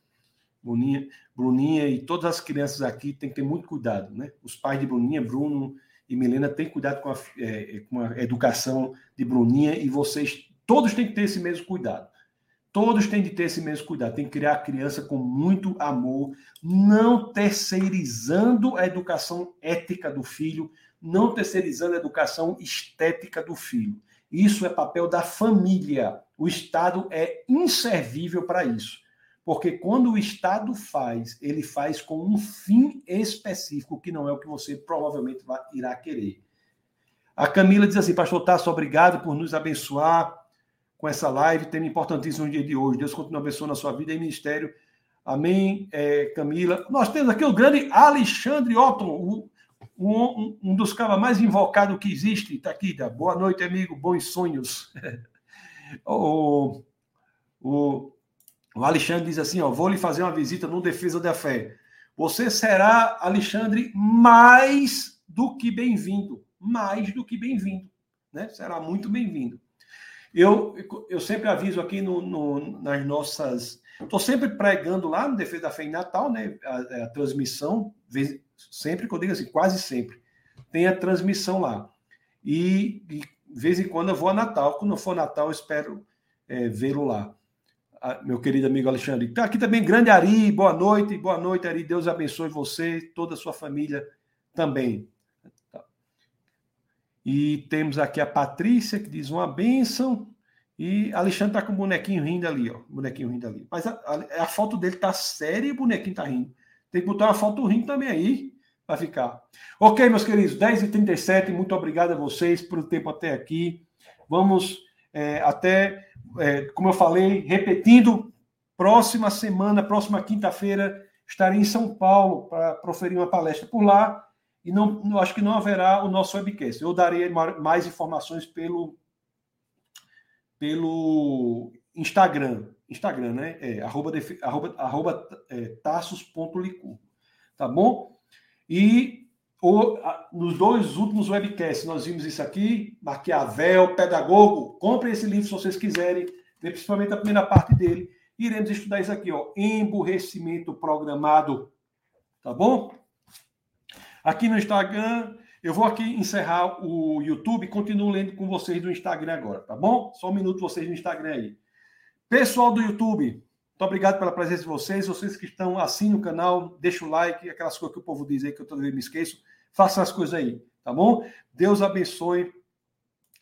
Bruninha, Bruninha e todas as crianças aqui tem que ter muito cuidado, né? Os pais de Bruninha, Bruno, e Milena, tem cuidado com a, é, com a educação de Bruninha e vocês todos têm que ter esse mesmo cuidado. Todos têm de ter esse mesmo cuidado. Tem que criar a criança com muito amor, não terceirizando a educação ética do filho, não terceirizando a educação estética do filho. Isso é papel da família. O Estado é inservível para isso. Porque quando o Estado faz, ele faz com um fim específico, que não é o que você provavelmente irá querer. A Camila diz assim, pastor Tasso, obrigado por nos abençoar com essa live, tema importantíssimo no dia de hoje. Deus continue abençoando a sua vida e ministério. Amém, é, Camila. Nós temos aqui o grande Alexandre Otton, um, um, um dos caras mais invocados que existe. Está aqui, tá? boa noite, amigo, bons sonhos. o, o o Alexandre diz assim: ó, vou lhe fazer uma visita no Defesa da Fé. Você será, Alexandre, mais do que bem-vindo. Mais do que bem-vindo. Né? Será muito bem-vindo. Eu, eu sempre aviso aqui no, no nas nossas. Estou sempre pregando lá no Defesa da Fé em Natal, né? A, a transmissão, sempre que eu digo assim, quase sempre, tem a transmissão lá. E, de vez em quando eu vou a Natal. Quando for Natal, eu espero é, vê-lo lá meu querido amigo Alexandre. Está aqui também, grande Ari, boa noite, boa noite, Ari. Deus abençoe você, toda a sua família também. E temos aqui a Patrícia, que diz uma bênção. E Alexandre tá com o bonequinho rindo ali, ó. Bonequinho rindo ali. Mas a, a, a foto dele tá séria e o bonequinho tá rindo. Tem que botar uma foto rindo também aí, para ficar. Ok, meus queridos, 10h37, muito obrigado a vocês por o tempo até aqui. Vamos é, até, é, como eu falei, repetindo, próxima semana, próxima quinta-feira, estarei em São Paulo para proferir uma palestra por lá e não, não, acho que não haverá o nosso webcast. Eu darei mais informações pelo pelo Instagram, Instagram, né? É, arroba, arroba, arroba é, taços.licur, tá bom? E o, a, nos dois últimos webcasts nós vimos isso aqui, Maquiavel, Pedagogo, compre esse livro se vocês quiserem, principalmente a primeira parte dele. Iremos estudar isso aqui, ó, emburrecimento programado, tá bom? Aqui no Instagram, eu vou aqui encerrar o YouTube continuo lendo com vocês do Instagram agora, tá bom? Só um minuto vocês no Instagram aí. Pessoal do YouTube, muito obrigado pela presença de vocês. Vocês que estão assim no canal, deixa o like, aquelas coisas que o povo diz aí que eu toda vez me esqueço. Façam as coisas aí, tá bom? Deus abençoe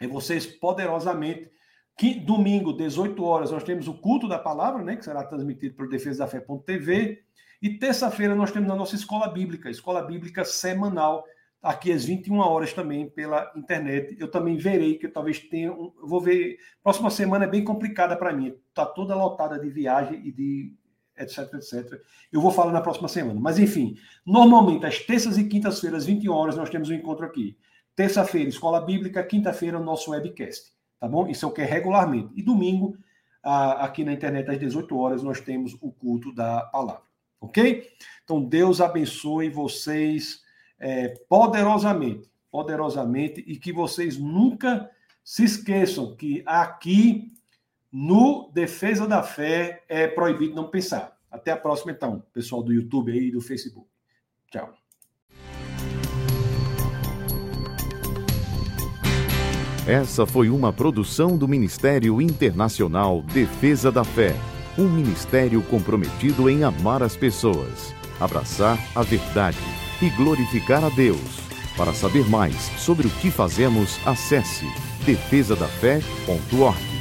vocês poderosamente. Que domingo, 18 horas, nós temos o culto da palavra, né, que será transmitido pelo defesa da fé.tv. E terça-feira nós temos a nossa escola bíblica, escola bíblica semanal, aqui às 21 horas também pela internet. Eu também verei que eu talvez tenha, um, vou ver, próxima semana é bem complicada para mim, está toda lotada de viagem e de etc, etc. Eu vou falar na próxima semana. Mas enfim, normalmente às terças e quintas-feiras, 21 horas, nós temos um encontro aqui. Terça-feira, escola bíblica, quinta-feira, o nosso webcast, tá bom? Isso é o que é regularmente. E domingo, aqui na internet às 18 horas, nós temos o culto da palavra. Ok? Então, Deus abençoe vocês é, poderosamente, poderosamente, e que vocês nunca se esqueçam que aqui no Defesa da Fé é proibido não pensar. Até a próxima, então, pessoal do YouTube aí e do Facebook. Tchau. Essa foi uma produção do Ministério Internacional Defesa da Fé um ministério comprometido em amar as pessoas, abraçar a verdade e glorificar a Deus. Para saber mais sobre o que fazemos, acesse defesadafé.org.